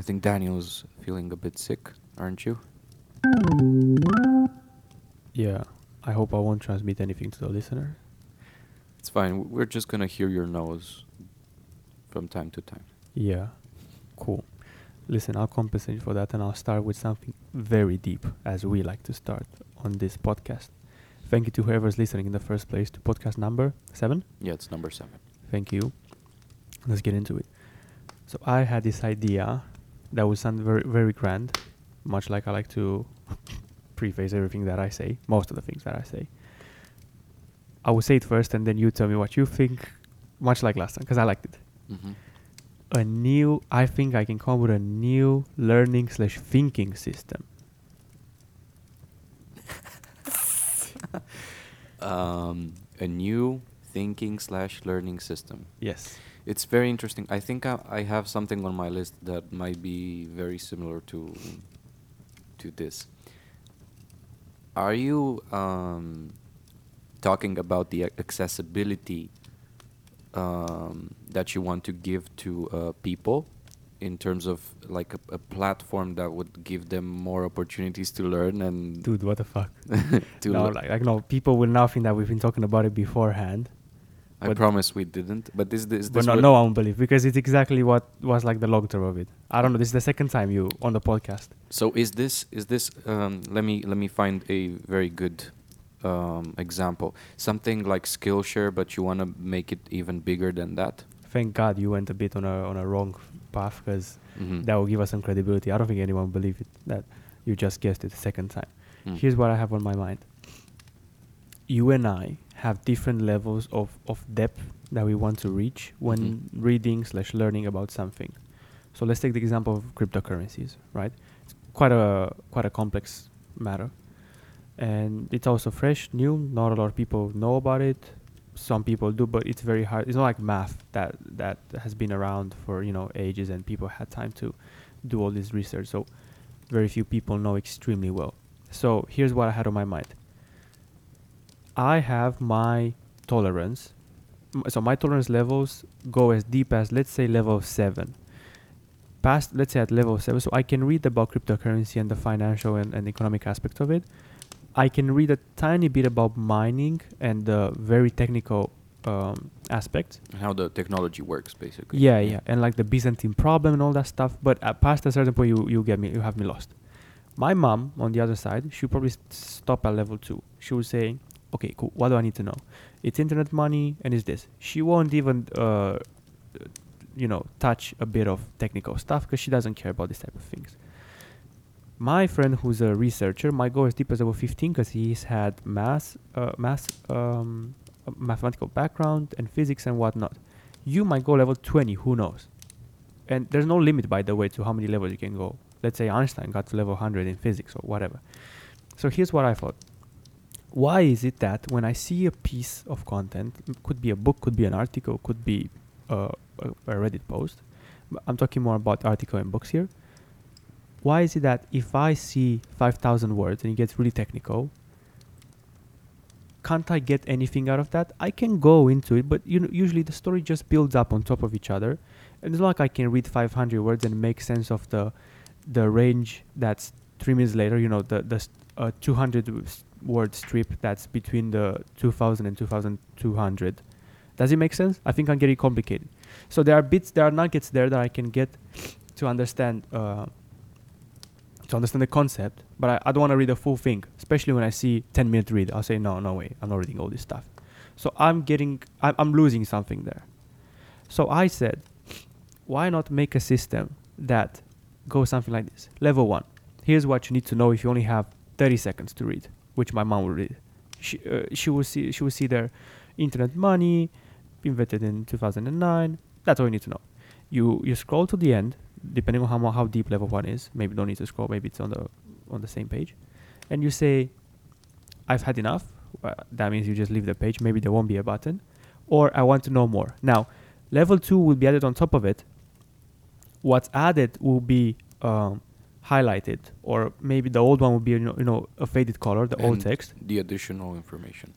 I think Daniel's feeling a bit sick, aren't you? Yeah. I hope I won't transmit anything to the listener. It's fine. We're just gonna hear your nose from time to time. Yeah. Cool. Listen, I'll compensate for that and I'll start with something very deep, as we like to start on this podcast. Thank you to whoever's listening in the first place to podcast number seven. Yeah, it's number seven. Thank you. Let's get into it. So I had this idea that would sound very very grand, much like I like to preface everything that I say, most of the things that I say. I will say it first and then you tell me what you think, much like last time, because I liked it. Mm-hmm. A new, I think I can come up with a new learning slash thinking system. Um, a new thinking slash learning system. Yes. It's very interesting. I think I, I have something on my list that might be very similar to to this. Are you um, talking about the accessibility um, that you want to give to uh, people in terms of like a, a platform that would give them more opportunities to learn and Dude, what the fuck? no, like, like no, people will now think that we've been talking about it beforehand. I promise we didn't. But this this But no, no one believe because it's exactly what was like the long term of it. I don't know. This is the second time you on the podcast. So is this is this um, let me let me find a very good um, example. Something like Skillshare, but you want to make it even bigger than that. Thank God you went a bit on a on a wrong path because Mhm. that will give us some credibility. I don't think anyone will believe it that you just guessed it the second time. Mm. Here's what I have on my mind. You and I have different levels of, of depth that we want to reach when Mhm. reading slash learning about something. So let's take the example of cryptocurrencies, right? It's quite a quite a complex matter. And it's also fresh, new. Not a lot of people know about it. Some people do, but it's very hard. It's not like math that that has been around for you know ages, and people had time to do all this research. So very few people know extremely well. So here's what I had on my mind. I have my tolerance. So my tolerance levels go as deep as let's say level seven. Past let's say at level seven, so I can read about cryptocurrency and the financial and, and economic aspect of it. I can read a tiny bit about mining and the very technical um, aspects. How the technology works, basically. Yeah, yeah, and like the Byzantine problem and all that stuff. But at past a certain point, you you get me, you have me lost. My mom, on the other side, she probably st- stop at level two. She would say, "Okay, cool. What do I need to know? It's internet money, and it's this." She won't even, uh, you know, touch a bit of technical stuff because she doesn't care about this type of things. My friend, who's a researcher, might go as deep as level 15 because he's had math, uh, math, um, mathematical background and physics and whatnot. You might go level 20, who knows? And there's no limit, by the way, to how many levels you can go. Let's say Einstein got to level 100 in physics or whatever. So here's what I thought. Why is it that when I see a piece of content, could be a book, could be an article, could be uh, a, Reddit post, I'm talking more about article and books here. Why is it that if I see 5,000 words and it gets really technical, can't I get anything out of that? I can go into it, but you know, usually the story just builds up on top of each other. And it's not like I can read 500 words and make sense of the the range that's three minutes later. You know, the the uh, 200 w- s- word strip that's between the 2000 and 2200. Does it make sense? I think I'm getting complicated. So there are bits, there are nuggets there that I can get to understand. Uh, to understand the concept, but I, I don't want to read the full thing, especially when I see 10 minute read. I'll say, no, no way, I'm not reading all this stuff. So I'm getting, I'm, I'm losing something there. So I said, why not make a system that goes something like this? Level one. Here's what you need to know if you only have 30 seconds to read, which my mom would read. She, uh, she will see, she will see their internet money, invented in 2009. That's all you need to know. You you scroll to the end, depending on how how deep level one is. Maybe don't need to scroll. Maybe it's on the on the same page, and you say, "I've had enough." Uh, that means you just leave the page. Maybe there won't be a button, or I want to know more. Now, level two will be added on top of it. What's added will be um, highlighted, or maybe the old one will be you know, you know a faded color, the old text. The additional information.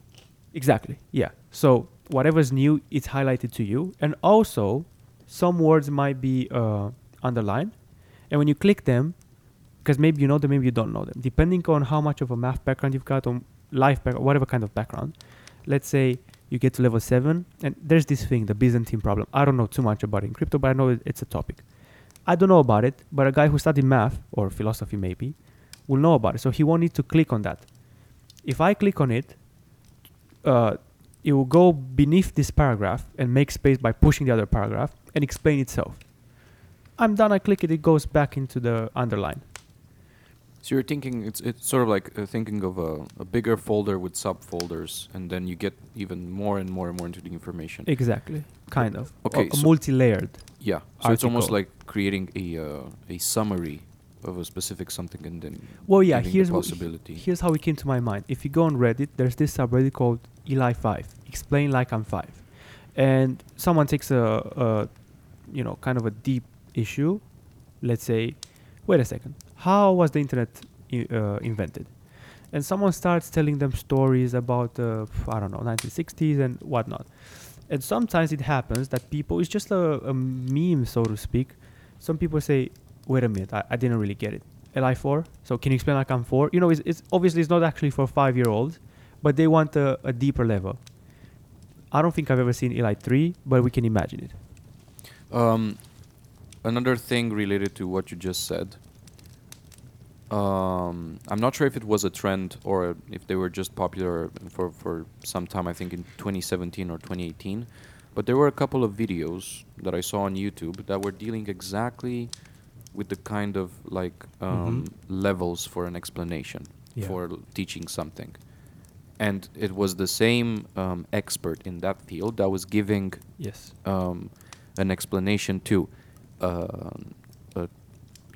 Exactly. Yeah. So whatever's new, it's highlighted to you, and also some words might be uh, underlined, And when you click them, because maybe you know them, maybe you don't know them, depending on how much of a math background you've got, or life background, whatever kind of background. Let's say you get to level seven, and there's this thing, the Byzantine problem. I don't know too much about it in crypto, but I know it's a topic. I don't know about it, but a guy who studied math or philosophy maybe will know about it. So he won't need to click on that. If I click on it, uh, it will go beneath this paragraph and make space by pushing the other paragraph and explain itself. I'm done. I click it. It goes back into the underline. So you're thinking it's it's sort of like uh, thinking of a, a bigger folder with subfolders, and then you get even more and more and more into the information. Exactly. Kind of. Okay, A, so- multi-layered. Yeah. So it's almost like creating a uh, a summary of a specific something, and then Well, yeah. Here's possibility. here's how it came to my mind. If you go on Reddit, there's this subreddit called Eli Five. Explain like I'm five, and someone takes a, a you know kind of a deep issue. Let's say, wait a second, how was the internet I- uh, invented? And someone starts telling them stories about uh, I don't know 1960s and whatnot. And sometimes it happens that people it's just a, a meme, so to speak. Some people say, "Wait a minute, I, I didn't really get it." Li four. So can you explain like I'm four? You know, it's, it's obviously it's not actually for five year olds, but they want a, a deeper level. I don't think I've ever seen Eli three, but we can imagine it. Um, another thing related to what you just said. Um, I'm not sure if it was a trend or if they were just popular for, for some time. I think in 2017 or 2018, but there were a couple of videos that I saw on YouTube that were dealing exactly with the kind of like um, levels for an explanation Yeah. for l- teaching something, and it was the same um, expert in that field that was giving Yes. um, an explanation to, um a,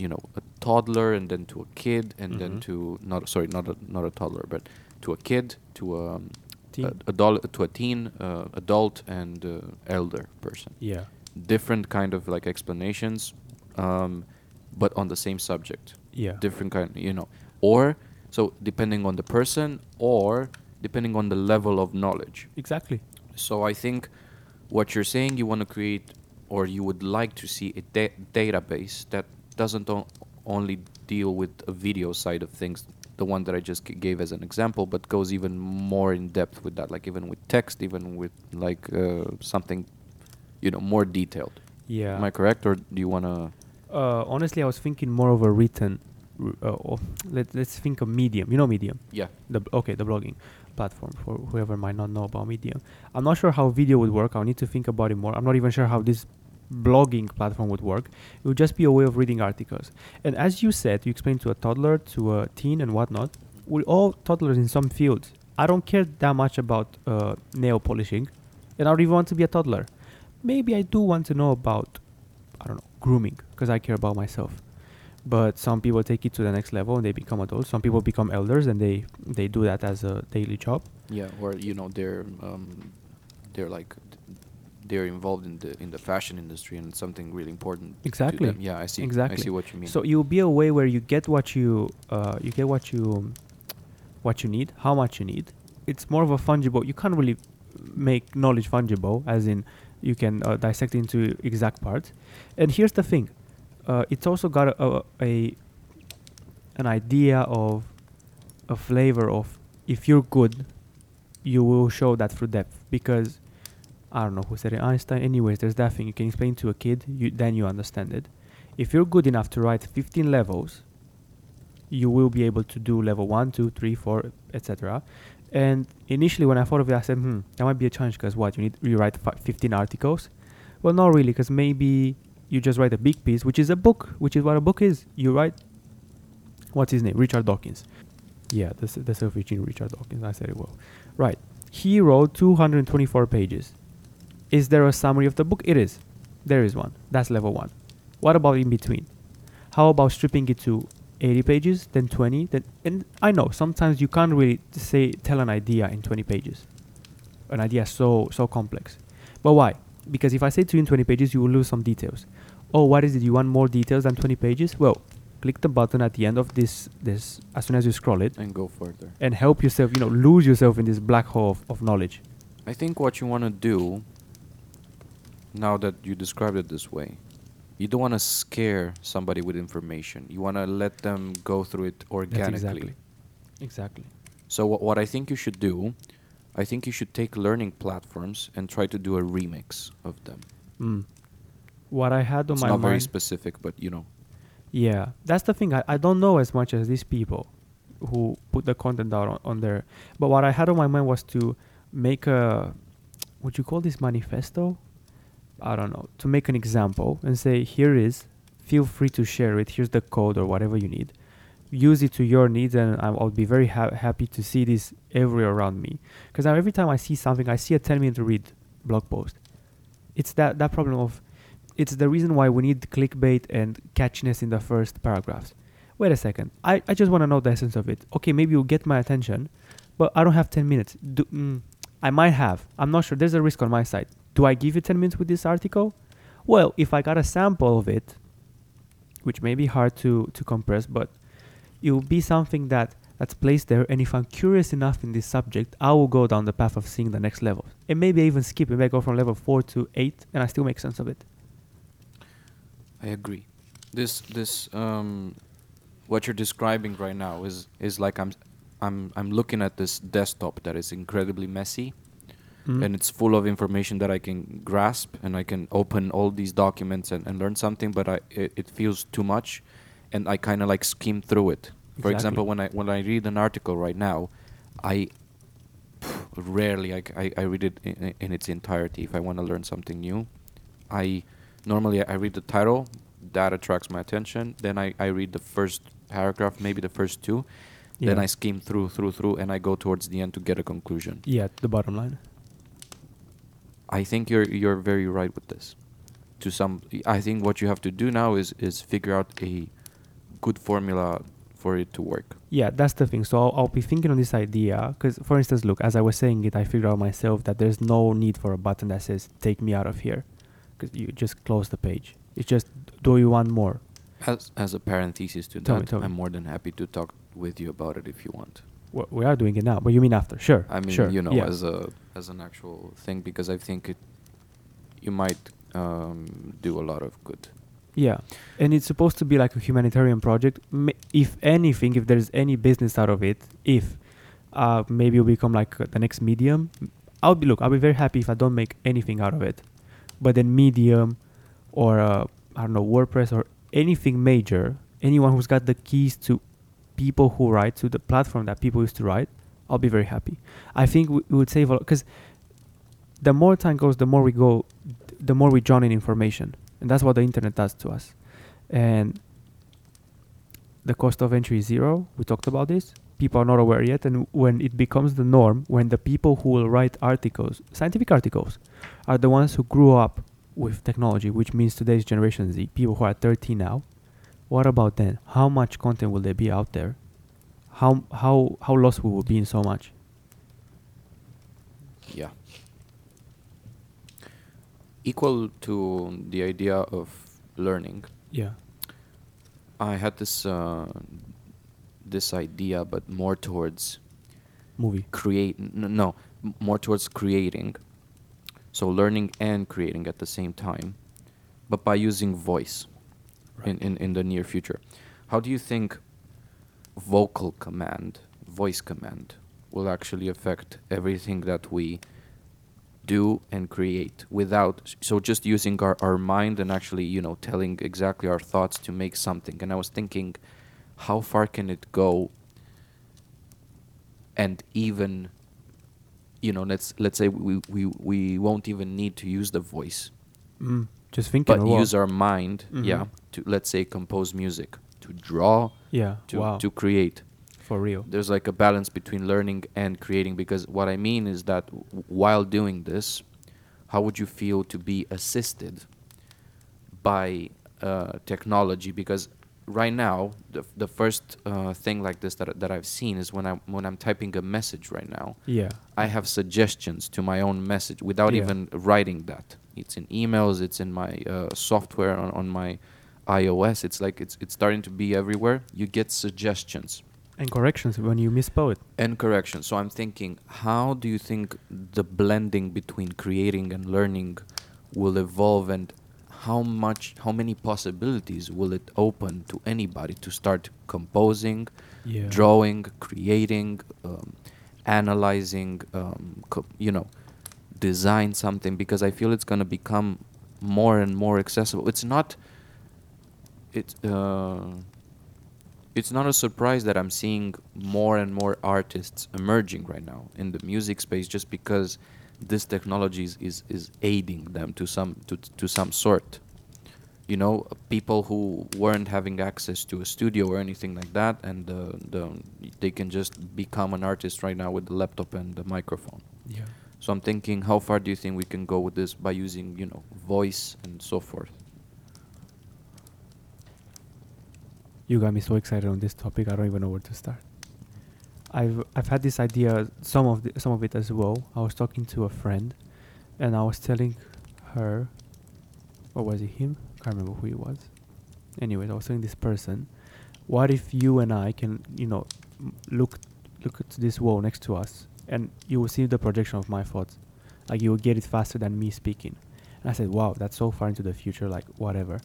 you know, a toddler, and then to a kid, and then Mhm. to not sorry, not a not a toddler, but to a kid, to a, um, Teen. a adult, to a teen, uh, adult, and uh, elder person. Yeah. Different kind of like explanations, um, but on the same subject. Yeah. Different kind, you know, or so depending on the person, or depending on the level of knowledge. Exactly. So I think what you're saying you want to create or you would like to see a da- database that doesn't o- only deal with a video side of things, the one that I just g- gave as an example, but goes even more in depth with that, like even with text, even with like uh, something, you know, more detailed. Yeah. Am I correct, or do you want to? uh, honestly, I was thinking more of a written. r- Uh, let, let's think of Medium. You know Medium. Yeah. the b- okay the blogging platform for whoever might not know about medium i'm not sure how video would work i'll need to think about it more i'm not even sure how this blogging platform would work it would just be a way of reading articles. And as you said you explained to a toddler to a teen and whatnot we're all toddlers in some fields i don't care that much about uh, nail polishing and i don't even want to be a toddler. Maybe i do want to know about i don't know grooming because i care about myself. But some people take it to the next level and they become adults. Some people become elders and they they do that as a daily job. Yeah, or you know they're um, they're like they're involved in the in the fashion industry and it's something really important. Exactly. Yeah, I see. Exactly. I see what you mean. so will be a way where you get what you uh, you get what you what you need how much you need it's more of a fungible you can't really make knowledge fungible as in you can uh, dissect into exact parts and here's the thing uh, it's also got a, a, a an idea of a flavor of if you're good you will show that through depth because I don't know who said it Einstein. Anyways there's that thing you can explain to a kid you then you understand it. If you're good enough to write 15 levels you will be able to do level 1 2 3 4 etc and initially when i thought of it i said hmm that might be a challenge because what you need to write fi- 15 articles? Well not really because maybe you just write a big piece which is a book which is what a book is. You write what's his name? Richard dawkins. Yeah the, s- the self-reaching richard dawkins. I said it well. Right. He wrote 224 pages is there a summary of the book? It is. There is one. That's level 1 what about in between? How about stripping it to 80 pages then 20 then and i know sometimes you can't really say tell an idea in 20 pages. An idea so so complex. But why? Because if i say to you in 20 pages you will lose some details. Oh what is it? You want more details than 20 pages? Well click the button at the end of this this as soon as you scroll it and go further. and help yourself you know lose yourself in this black hole of, of knowledge. I think what you want to do, now that you described it this way, you don't want to scare somebody with information. You want to let them go through it That's organically. exactly. Exactly. So what, what I think you should do, I think you should take learning platforms and try to do a remix of them. Mm. What I had on It's my not very specific, but you know. Yeah, that's the thing. I, I don't know as much as these people who put the content out on, on there. But what I had on my mind was to make a, what you call this manifesto? I don't know. To make an example and say, here is, feel free to share it. Here's the code or whatever you need. Use it to your needs, and I'll, be very ha- happy to see this everywhere around me. Because now every time I see something, I see a 10 minute read blog post. It's that, that problem of it's the reason why we need clickbait and catchiness in the first paragraphs. Wait a second. I, I just want to know the essence of it. Okay, maybe you'll get my attention, but I don't have 10 minutes. Do, mm, I might have. I'm not sure. There's a risk on my side. Do I give you 10 minutes with this article? Well, if I got a sample of it, which may be hard to, to compress, but it will be something that that's placed there. And if I'm curious enough in this subject, I will go down the path of seeing the next level. And maybe I even skip. Maybe go from level 4 to 8 and I still make sense of it. I agree. This this um, what you're describing right now is is like I'm I'm I'm looking at this desktop that is incredibly messy Mm. and it's full of information that I can grasp and I can open all these documents and, and learn something, but I it, it feels too much, and I kind of like skim through it. For example, when I when I read an article right now, I rarely I read it in, in its entirety. If I want to learn something new, I normally I read the title, that attracts my attention. Then I, I read the first paragraph, maybe the first two. Then I skim through through through, and I go towards the end to get a conclusion. Yeah, the bottom line. I think you're you're very right with this. To some, I think what you have to do now is is figure out a good formula for it to work. Yeah, that's the thing. So I'll, I'll be thinking on this idea because, for instance, look, as I was saying it, I figured out myself that there's no need for a button that says "Take me out of here," because you just close the page. It's just, do you want more? As as a parenthesis to Tell that, me. I'm more than happy to talk with you about it if you want. We, we are doing it now, but you mean after? Sure. I mean, sure. you know, yeah. as a as an actual thing because I think it you might um, do a lot of good. Yeah, and it's supposed to be like a humanitarian project. M- If anything, if there's any business out of it, if uh, maybe it'll become like uh, the next Medium, I'll be look. I'll be very happy if I don't make anything out of it. But then Medium, or uh, I don't know WordPress or anything major, anyone who's got the keys to people who write to the platform that people used to write, I'll be very happy. I think we, would save a lot because the more time goes, the more we go, the more we drown in information, and that's what the internet does to us. And the cost of entry is zero. We talked about this. People are not aware yet, and when it becomes the norm, when the people who will write articles, scientific articles, are the ones who grew up with technology, which means today's Generation Z, people who are 30 now. What about then? How much content will there be out there? How how how lost we will be in so much? Yeah. Equal to the idea of learning, Yeah. I had this uh, this idea, but more towards Movie. create. n- No, m- more towards creating. So learning and creating at the same time, but by using voice in, in, in the near future. How do you think vocal command, voice command, will actually affect everything that we do and create without so just using our, our mind and actually you know telling exactly our thoughts to make something and i was thinking how far can it go and even you know let's let's say we we, we won't even need to use the voice Mm. Just thinking. but use our mind yeah Mhm. to let's say compose music to draw Yeah. to wow. to create For real. there's like a balance between learning and creating because what i mean is that w- while doing this how would you feel to be assisted by uh, technology because right now the, the first uh, thing like this that, that i've seen is when I'm when i'm typing a message right now Yeah. i have suggestions to my own message without Yeah. even writing that it's in emails it's in my uh, software on, on my ios it's like it's it's starting to be everywhere you get suggestions And corrections when you misspell it. and corrections. So I'm thinking, how do you think the blending between creating and learning will evolve, and how much how many possibilities will it open to anybody to start composing Yeah. drawing creating um, analyzing um, you know design something because i feel it's going to become more and more accessible. It's not it's uh, it's not a surprise that i'm seeing more and more artists emerging right now in the music space just because this technology is, is, is aiding them to some to, to some sort. You know people who weren't having access to a studio or anything like that and uh, the, they can just become an artist right now with the laptop and the microphone. Yeah. So i'm thinking how far do you think we can go with this by using you know voice and so forth You got me so excited on this topic. I don't even know where to start. I've I've had this idea, some of the, some of it as well. I was talking to a friend, and I was telling her, or was it him? I can't remember who it was. Anyways, I was telling this person, what if you and I can, you know, look look at this wall next to us, and you will see the projection of my thoughts, like you will get it faster than me speaking. And I said, wow, that's so far into the future, like whatever.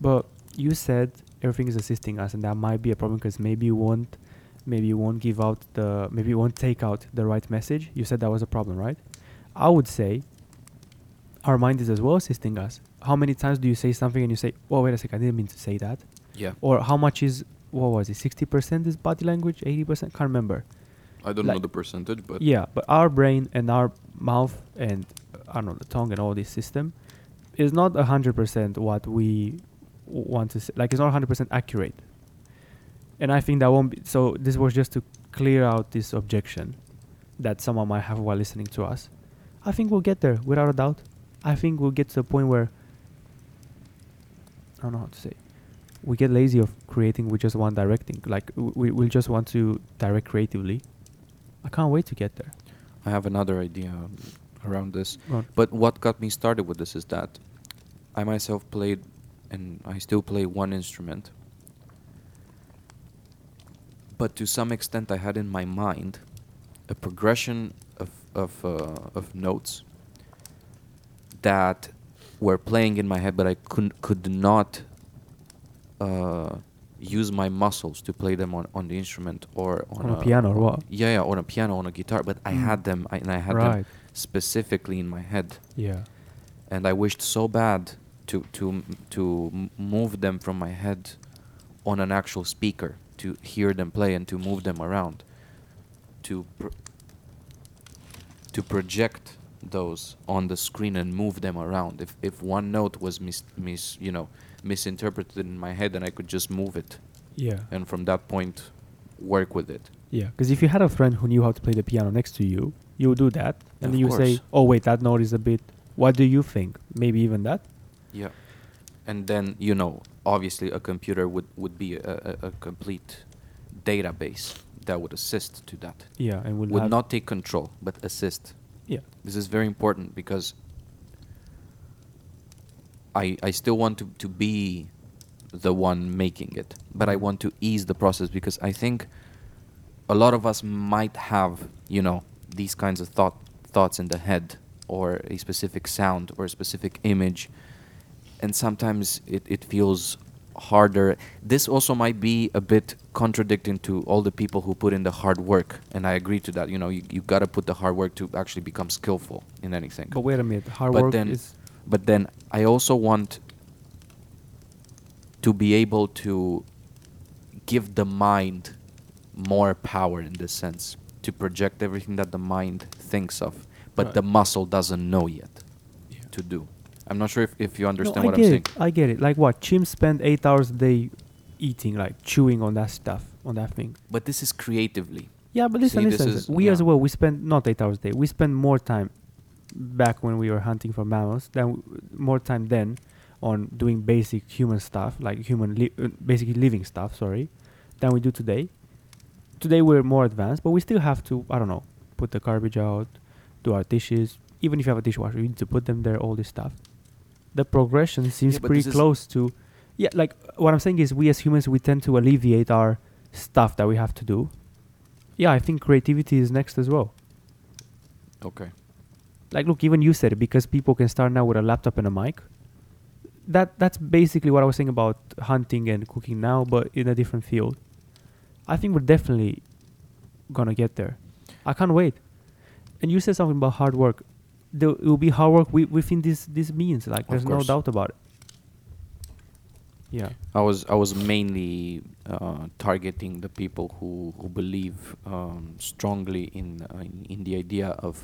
But you said everything is assisting us, and that might be a problem because maybe you won't, maybe you won't give out the, maybe you won't take out the right message. You said that was a problem, right? I would say our mind is as well assisting us. How many times do you say something and you say, "Oh, wait a second, I didn't mean to say that," yeah or how much is what was it? Sixty percent is body language, eighty percent. Can't remember. I don't Like- know the percentage but Yeah, but our brain and our mouth and I don't know the tongue and all this system is not a hundred percent what we w- want to say. Like it's not hundred percent accurate. And I think that won't be. So this was just to clear out this objection that someone might have while listening to us. I think we'll get there without a doubt. I think we'll get to the point where I don't know how to say. We get lazy of creating. We just want directing. Like w- we we just want to direct creatively. I can't wait to get there. i have another idea around this on. But what got me started with this is that I myself played, and I still play one instrument. But to some extent, I had in my mind a progression of of uh, of notes that were playing in my head, but I could could not uh, use my muscles to play them on, on the instrument or on, On a piano or what? Yeah, yeah, on a piano, on a guitar. But I Mm. had them, I, and I had them specifically in my head, Yeah. and I wished so bad to to to move them from my head on an actual speaker to hear them play and to move them around, to pr- to project those on the screen and move them around. If if one note was mis mis you know misinterpreted in my head, and I could just move it, Yeah. and from that point, work with it. Yeah. Because if you had a friend who knew how to play the piano next to you, you would do that, and then you would say, "Oh wait, that note is a bit. What do you think? Maybe even that." Yeah, and then you know, obviously, a computer would would be a, a, a complete database that would assist to that. Yeah, and we'll would not take control, but assist. Yeah. This is very important because I I still want to, to be the one making it, but I want to ease the process because I think a lot of us might have, you know, these kinds of thought thoughts in the head or a specific sound or a specific image and sometimes it, it feels harder. This also might be a bit contradicting to all the people who put in the hard work, and I agree to that. You know, you, you got to put the hard work to actually become skillful in anything. But wait a minute, hard But work then- is But then I also want to be able to give the mind more power in this sense to project everything that the mind thinks of, but Right. the muscle doesn't know yet Yeah. to do. I'm not sure if, if you understand no, what I I'm get saying. it. I get it. Like what? Chimps spend eight hours a day eating, like chewing on that stuff, on that thing. But this is creatively. Yeah, but listen, See, this listen. is- we as well, we spend not eight hours a day. We spend more time back when we were hunting for mammals, than w- more time then on doing basic human stuff, like human, li- uh, basically living stuff. Sorry, than we do today. Today we're more advanced, but we still have to. I don't know, put the garbage out, do our dishes. Even if you have a dishwasher, you need to put them there. All this stuff. The progression seems Yeah, pretty close to. Yeah, like what I'm saying is, we as humans we tend to alleviate our stuff that we have to do yeah, I think creativity is next as well. Okay. Like, look, even you said it because people can start now with a laptop and a mic. that that's basically what I was saying about hunting and cooking now, but in a different field. I think we're definitely gonna get there. I can't wait. And you said something about hard work. There it will be hard work wi- within this this means. Like Of there's no doubt about it. Yeah. I was I was mainly uh, targeting the people who who believe um, strongly in, uh, in in the idea of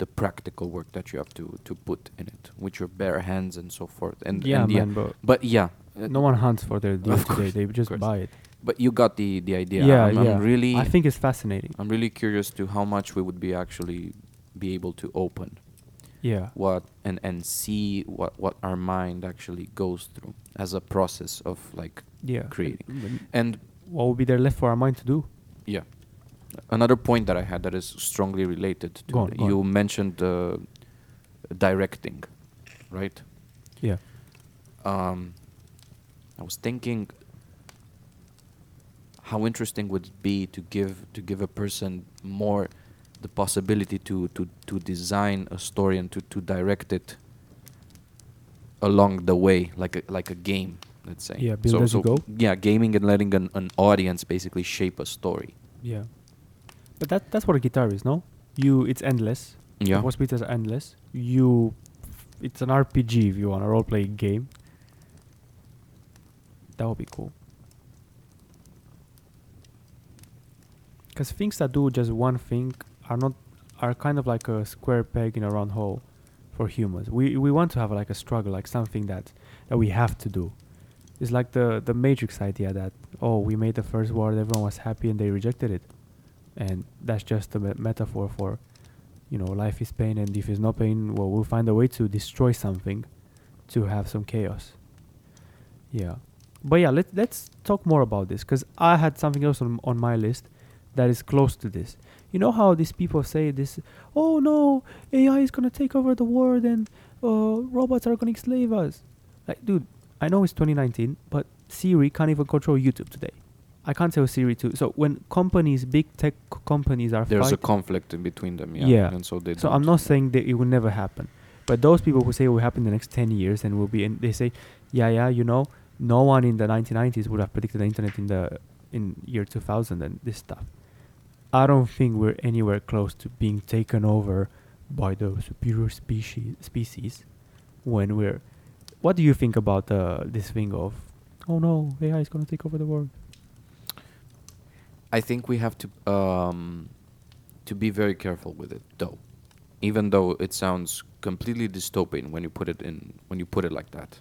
the practical work that you have to to put in it, with your bare hands and so forth. And yeah, and man. But but yeah, uh, no one hunts for their deer today. They just buy it. but you got the the idea. Yeah, I'm, I'm yeah. really I think it's fascinating. I'm really curious to how much we would be actually be able to open Yeah. what and and see what what our mind actually goes through as a process of like Yeah. creating. And and what would be there left for our mind to do? Yeah. Another point that I had that is strongly related to on, the- go on. you mentioned uh, directing, right? Yeah. Um, I was thinking how interesting would it be to give to give a person more the possibility to to to design a story and to to direct it along the way like a like a game let's say Yeah, build as you go. yeah gaming and letting an, an audience basically shape a story Yeah. But that that's what a guitar is, no? You it's endless. yeah Most beaters are endless. You it's an RPG if you want a role playing game. That would be cool. Because things that do just one thing are not are kind of like a square peg in a round hole for humans. We we want to have like a struggle, like something that that we have to do. It's like the the Matrix idea that oh we made the first world, everyone was happy and they rejected it, and that's just a me- metaphor for, you know, life is pain and if it's not pain, well we'll find a way to destroy something, to have some chaos. Yeah, but yeah, let's let's talk more about this because I had something else on on my list that is close to this. You know how these people say this? Oh no, AI is gonna take over the world and uh, robots are gonna enslave us. Like, dude, I know it's 2019, but Siri can't even control YouTube today. I can't tell Siri too. So when companies, big tech c- companies are there's a fighting, conflict in between them yeah, Yeah. and so they so I'm not saying that it will never happen, but those people who say it will happen in the next 10 years and will be, and they say, yeah, yeah, you know, no one in the 1990s would have predicted the internet in the in year 2000 and this stuff. I don't think we're anywhere close to being taken over by the superior species species when we're. What do you think about uh, this thing of, oh no, AI is gonna take over the world? I think we have to um, to be very careful with it, though. Even though it sounds completely dystopian when you put it in when you put it like that.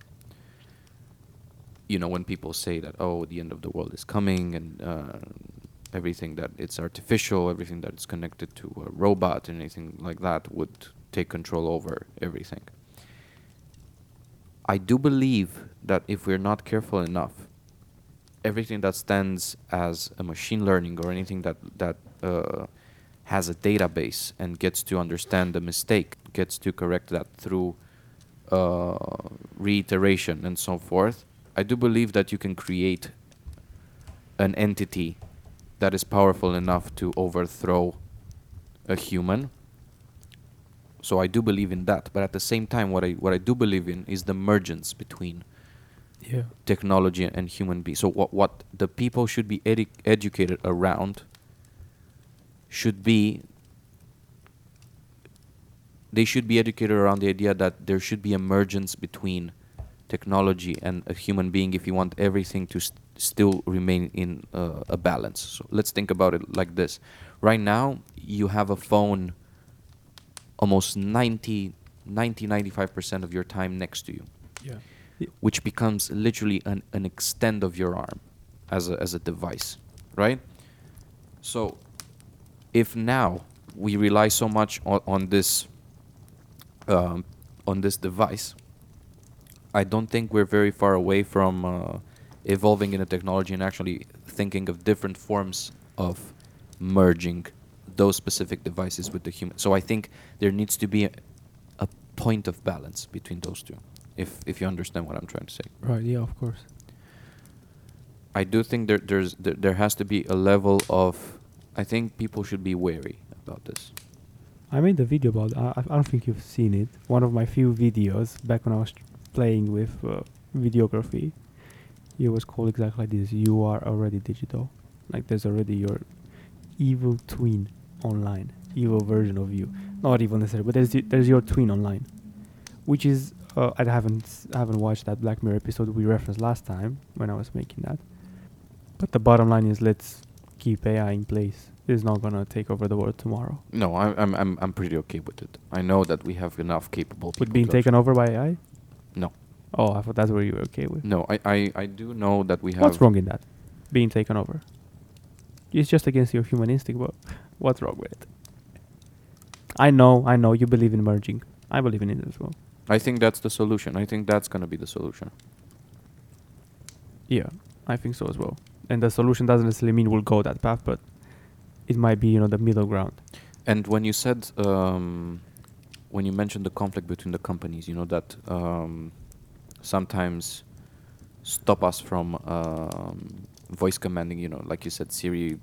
You know, when people say that, oh, the end of the world is coming, and uh, everything that it's artificial, everything that is connected to a robot, and anything like that would take control over everything. I do believe that if we're not careful enough, everything that stands as a machine learning or anything that that uh, has a database and gets to understand the mistake, gets to correct that through uh, reiteration and so forth. I do believe that you can create an entity that is powerful enough to overthrow a human. So I do believe in that, but at the same time, what I what I do believe in is the mergence between Yeah. technology and human beings. So what what the people should be edu- educated around should be they should be educated around the idea that there should be a mergence between technology and a human being if you want everything to st- still remain in uh, a balance. So let's think about it like this. Right now, you have a phone almost 90 90 95% of your time next to you Yeah. Which becomes literally an, an extend of your arm as a, as a device, right? So, if now we rely so much on, on this um, on this device, I don't think we're very far away from uh, evolving in a technology and actually thinking of different forms of merging those specific devices with the human. So I think there needs to be a, a point of balance between those two, if if you understand what I'm trying to say. Right. Yeah. Of course. I do think there there's there, there has to be a level of I think people should be wary about this. I made a video about. I, I don't think you've seen it. One of my few videos back when I was playing with uh, videography, it was called exactly like this. You are already digital. Like there's already your evil twin online, evil version of you. Not evil necessarily, but there's there's your twin online, which is uh, I haven't I haven't watched that Black Mirror episode we referenced last time when I was making that. But the bottom line is let's keep AI in place. It's not gonna take over the world tomorrow. No, I'm I'm I'm I'm pretty okay with it. I know that we have enough capable people. With being taken over by AI? No. Oh, I thought that's where you were okay with. No, I, I I do know that we have. What's wrong in that? Being taken over. It's just against your human instinct, but what's wrong with it? I know, I know you believe in merging. I believe in it as well. I think that's the solution. I think that's gonna be the solution. Yeah, I think so as well. And the solution doesn't necessarily mean we'll go that path, but it might be, you know, the middle ground. And when you said, um, when you mentioned the conflict between the companies, you know that um, sometimes stop us from um, voice commanding. You know, like you said, Siri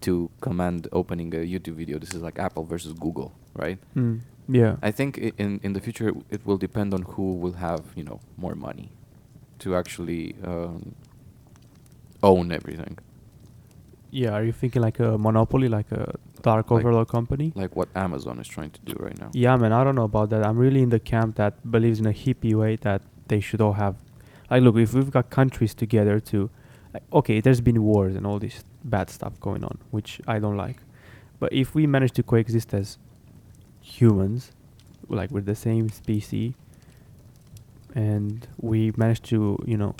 to command opening a YouTube video. This is like Apple versus Google, right? Mm. Yeah. I think i- in in the future it- it will depend on who will have you know more money to actually um, own everything, yeah, are you thinking like a monopoly, like a dark Like- overlord company? like what Amazon is trying to do right now. Yeah, man, I don't know about that. I'm really in the camp that believes in a hippie way that they should all have. Like, look, if we've got countries together to, like, okay, there's been wars and all this bad stuff going on, which I don't like. But if we manage to coexist as humans, like we're the same species, and we managed to, you know,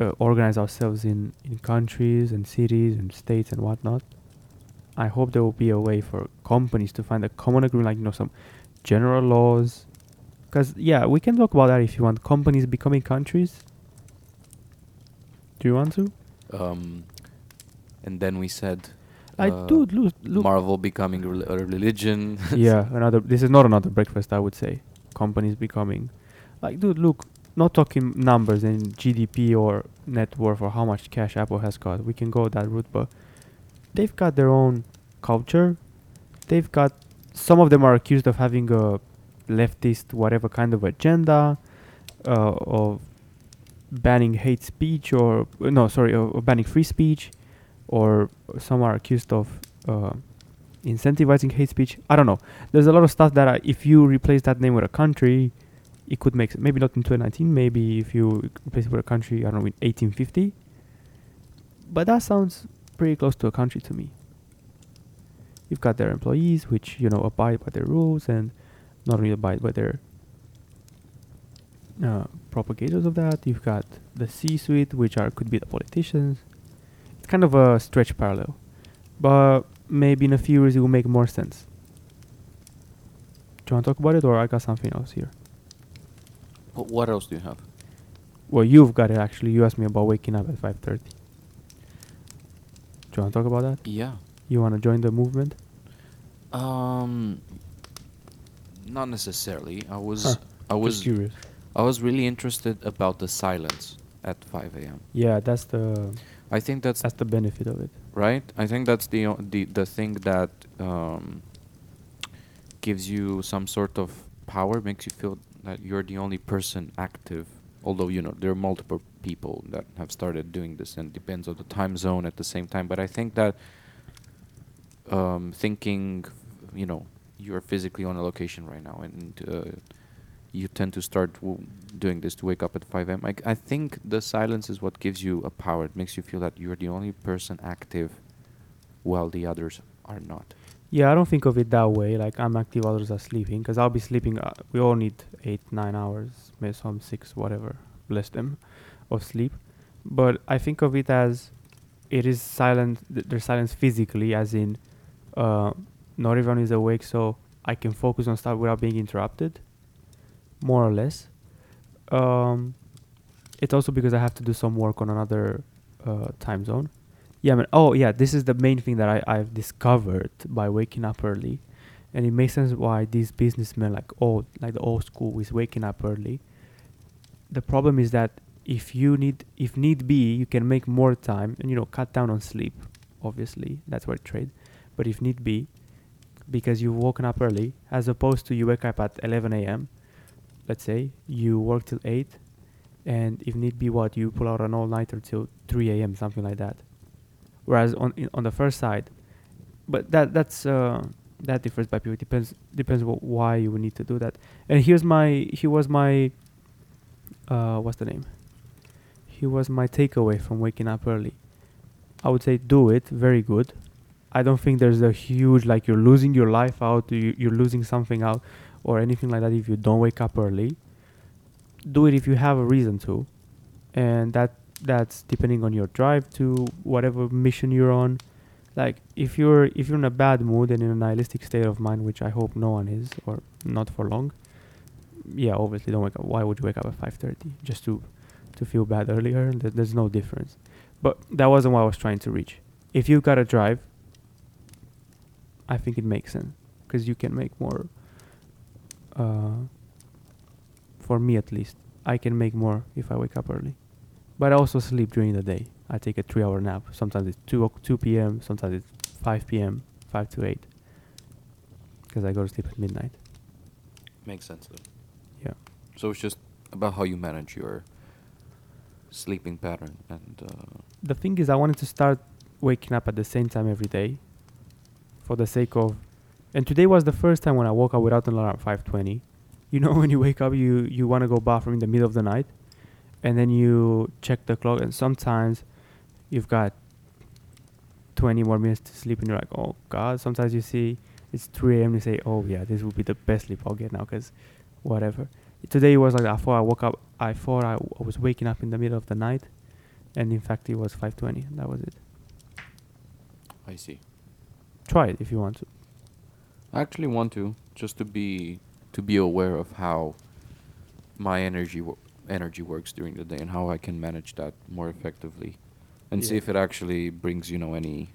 uh, organize ourselves in, in countries and cities and states and whatnot, I hope there will be a way for companies to find a common agreement, like you know, some general laws. Because yeah, we can talk about that if you want. Companies becoming countries. Do you want to? Um, and then we said, I uh, do look. look Marvel becoming a religion. yeah, another. This is not another breakfast. I would say companies becoming, like, dude, look. Not talking numbers in GDP or net worth or how much cash Apple has got. We can go that route, but they've got their own culture. They've got some of them are accused of having a leftist whatever kind of agenda, uh, of banning hate speech or uh, no, sorry, of banning free speech, or some are accused of uh, incentivizing hate speech. I don't know. There's a lot of stuff that I, if you replace that name with a country, it could make maybe not in 2019. Maybe if you replace it with a country, I don't know, in 1850. But that sounds pretty close to a country to me. You've got their employees, which you know abide by their rules and not only abide by their uh, propagators of that. You've got the C-suite, which are could be the politicians. Kind of a stretch parallel, but maybe in a few years it will make more sense. Do you want to talk about it, or I got something else here? Wh- what else do you have? Well, you've got it actually. You asked me about waking up at five thirty. Do you want to talk about that? Yeah. You want to join the movement? Um, not necessarily. I was Huh, I was curious. I was really interested about the silence at 5 a.m. Yeah, that's the I think that's that's the benefit of it. right. I think that's the o- the the thing that um, gives you some sort of power, makes you feel that you're the only person active. Although you know there are multiple people that have started doing this, and depends on the time zone at the same time. But I think that um, thinking, you know, you're physically on a location right now, and uh, you tend to start doing this to wake up at 5 a.m. I, I think the silence is what gives you a power. It makes you feel that you're the only person active while the others are not. Yeah, I don't think of it that way. Like I'm active, others are sleeping. Because I'll be sleeping. Uh, we all need eight, nine hours, maybe some six, whatever, bless them, of sleep. But I think of it as it is silent. Th- there's silence physically, as in, uh, not everyone is awake, so I can focus on stuff without being interrupted, more or less. Um, it's also because I have to do some work on another uh, time zone. Yeah, man. Oh, yeah. This is the main thing that I I've discovered by waking up early, and it makes sense why these businessmen like old like the old school is waking up early. The problem is that if you need if need be, you can make more time and you know cut down on sleep. Obviously, that's where trade. But if need be, because you've woken up early, as opposed to you wake up at 11 a.m. let's say you work till eight, and if need be, what you pull out an all nighter till three a.m. something like that. Whereas on on the first side, but that that's uh, that differs by people. Depends depends wh- why you would need to do that. And here's my here was my uh, what's the name? he was my takeaway from waking up early. I would say do it, very good. I don't think there's a huge like you're losing your life out, you, you're losing something out, or anything like that if you don't wake up early. Do it if you have a reason to, and that that's depending on your drive to whatever mission you're on. Like if you're if you're in a bad mood and in a nihilistic state of mind, which I hope no one is, or not for long. Yeah, obviously don't wake up. Why would you wake up at five thirty just to to feel bad earlier? There- There's no difference. But that wasn't what I was trying to reach. If you've got a drive, I think it makes sense because you can make more. Uh, for me at least, I can make more if I wake up early. But I also sleep during the day. I take a three-hour nap. Sometimes it's two o- two p.m. Sometimes it's five p.m. five to eight. Because I go to sleep at midnight. Makes sense though. Yeah. So it's just about how you manage your sleeping pattern and uh, the thing is, I wanted to start waking up at the same time every day, for the sake of. And today was the first time when I woke up without an alarm, five twenty. You know, when you wake up, you you want to go bathroom in the middle of the night, and then you check the clock, and sometimes you've got twenty more minutes to sleep, and you're like, oh god. Sometimes you see it's three a.m. and You say, oh yeah, this will be the best sleep I'll get now, cause whatever. Today it was like I thought I woke up. I thought I, w- I was waking up in the middle of the night, and in fact it was 5:20. and That was it. I see. Try it if you want to. I actually want to just to be to be aware of how my energy wo- energy works during the day and how I can manage that more effectively, and see Yeah. if it actually brings you know any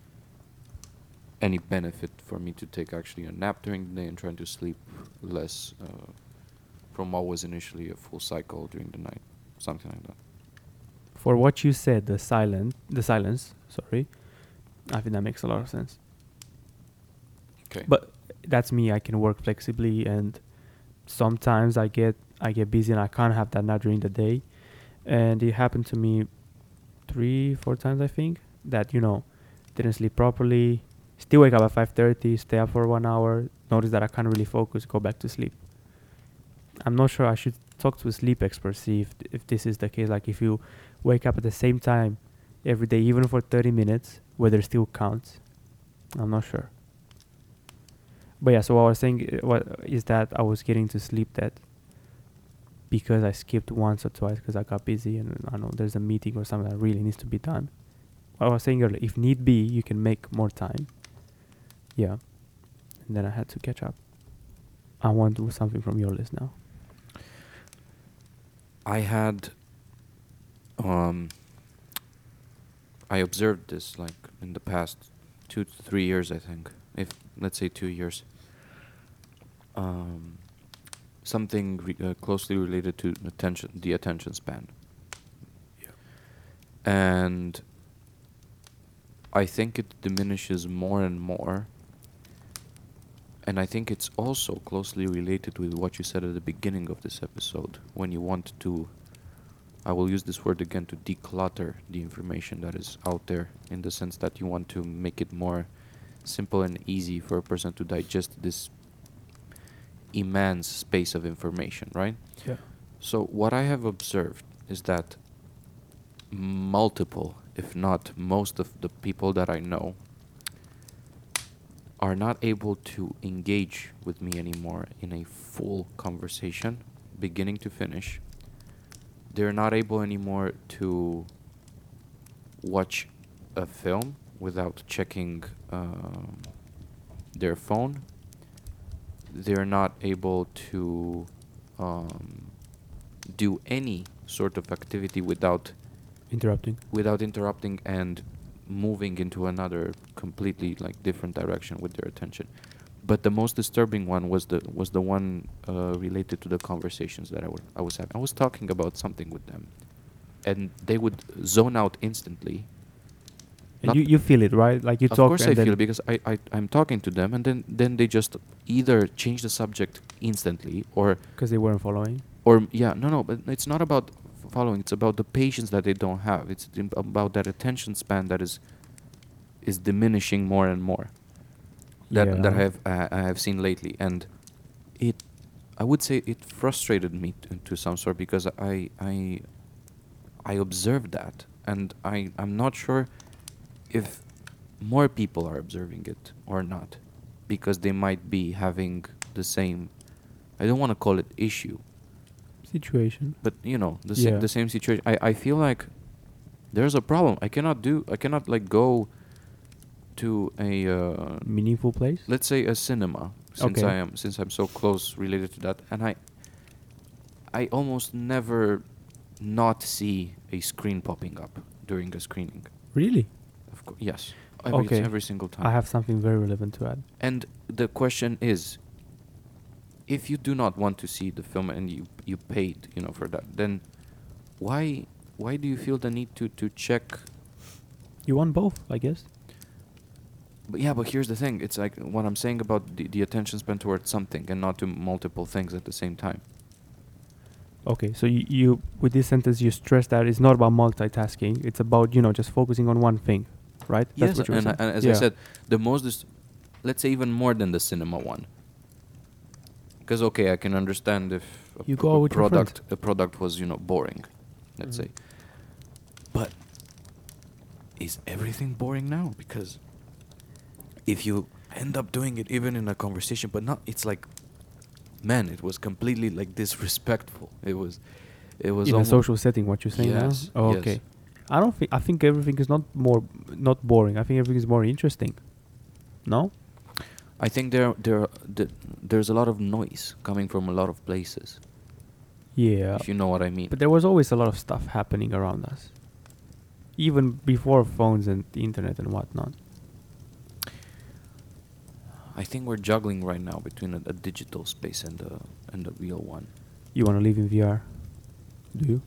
any benefit for me to take actually a nap during the day and trying to sleep less uh, from what was initially a full cycle during the night, something like that. For what you said, the silent, the silence. Sorry, I think that makes a lot of sense. Okay. But that's me. I can work flexibly, and sometimes I get I get busy and I can't have that nap during the day. And it happened to me three, four times I think that you know didn't sleep properly. Still wake up at five thirty, stay up for one hour. Notice that I can't really focus. Go back to sleep. I'm not sure. I should talk to a sleep expert see if if this is the case. Like if you wake up at the same time every day, even for 30 minutes, whether it still counts. I'm not sure. But yeah, so what I was saying uh, what is that I was getting to sleep that because I skipped once or twice because I got busy and I know there's a meeting or something that really needs to be done. I was saying earlier, if need be, you can make more time. Yeah. And then I had to catch up. I want to do something from your list now. I had um I observed this like in the past two to three years I think. If let's say two years. Um something re- uh, closely related to attention the attention span. And I think it diminishes more and more. And I think it's also closely related with what you said at the beginning of this episode when you want to, I will use this word again, to declutter the information that is out there in the sense that you want to make it more simple and easy for a person to digest this immense space of information, right? Yeah. So, what I have observed is that multiple, if not most of the people that I know, are not able to engage with me anymore in a full conversation, beginning to finish. They're not able anymore to watch a film without checking um, their phone. They're not able to um, do any sort of activity without Interrupting. without interrupting and moving into another completely like different direction with their attention. But the most disturbing one was the was the one uh, related to the conversations that I wa- I was having. I was talking about something with them, and they would zone out instantly. You, you feel it, right? Like you of talk of course, I feel it because I, I I'm talking to them, and then then they just either change the subject instantly or because they weren't following. or yeah no no but it's not about following it's about the patience that they don't have it's about that attention span that is is diminishing more and more that that I have uh, I have seen lately and it I would say it frustrated me t- to some sort because I I I observed that and I I'm not sure if more people are observing it or not because they might be having the same I don't want to call it issue Situation. but you know the sa- the same situation I, I feel like there's a problem i cannot do i cannot like go to a uh, Meaningful place. let's say a cinema since Okay. i am since i'm so close related to that and i i almost never not see a screen popping up during a screening Really? Of course yes every, Okay. every single time I have something very relevant to add. and the question is if you do not want to see the film and you you paid you know for that then why why do you feel the need to to check You want both, I guess. but yeah but here's the thing it's like what i'm saying about the, the attention spent towards something and not to multiple things at the same time Okay, so you, you with this sentence you stress that it's not about multitasking. It's about you know just focusing on one thing, right? yes what you were and, I- and as i said the most let's say even more than the cinema one because okay i can understand if a, You go a product a product was you know boring let's Mhm. say but is everything boring now because if you end up doing it even in a conversation but not it's like man it was completely like disrespectful it was it was in a social setting. What you're saying Yes, now? Oh, yes. okay. I don't think. I think everything is not more not boring. I think everything is more interesting. No. I think there there th- there's a lot of noise coming from a lot of places. Yeah. If you know what I mean. But there was always a lot of stuff happening around us, even before phones and the internet and whatnot. I think we're juggling right now between a, a digital space and a and a real one. You want to live in VR? Do you?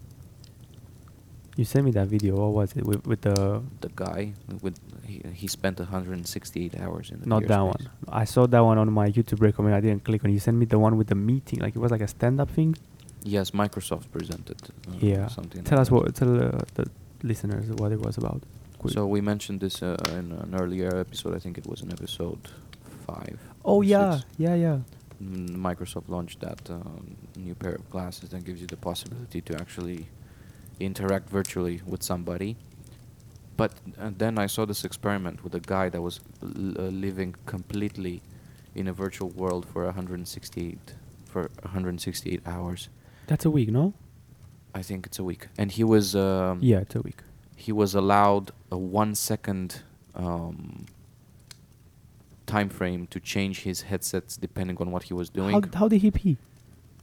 You sent me that video. What was it with, with the? The guy with he, he spent 168 hours in the Not that space. one. I saw that one on my YouTube recommend. I didn't click on. it. You sent me the one with the meeting. Like it was like a stand-up thing. Yes, Microsoft presented. Uh, yeah. Something. Tell like us that. what. Tell uh, the listeners what it was about. Quick. So we mentioned this uh, in an earlier episode. I think it was in episode five. oh yeah, six. yeah, yeah. Mm, Microsoft launched that um, new pair of glasses that gives you the possibility to actually interact virtually with somebody. But uh, then I saw this experiment with a guy that was l- uh, living completely in a virtual world for 168 for 168 hours. That's a week, no? I think it's a week, and he was um, yeah, it's a week. he was allowed a one second um, time frame to change his headsets depending on what he was doing. How, how did he pee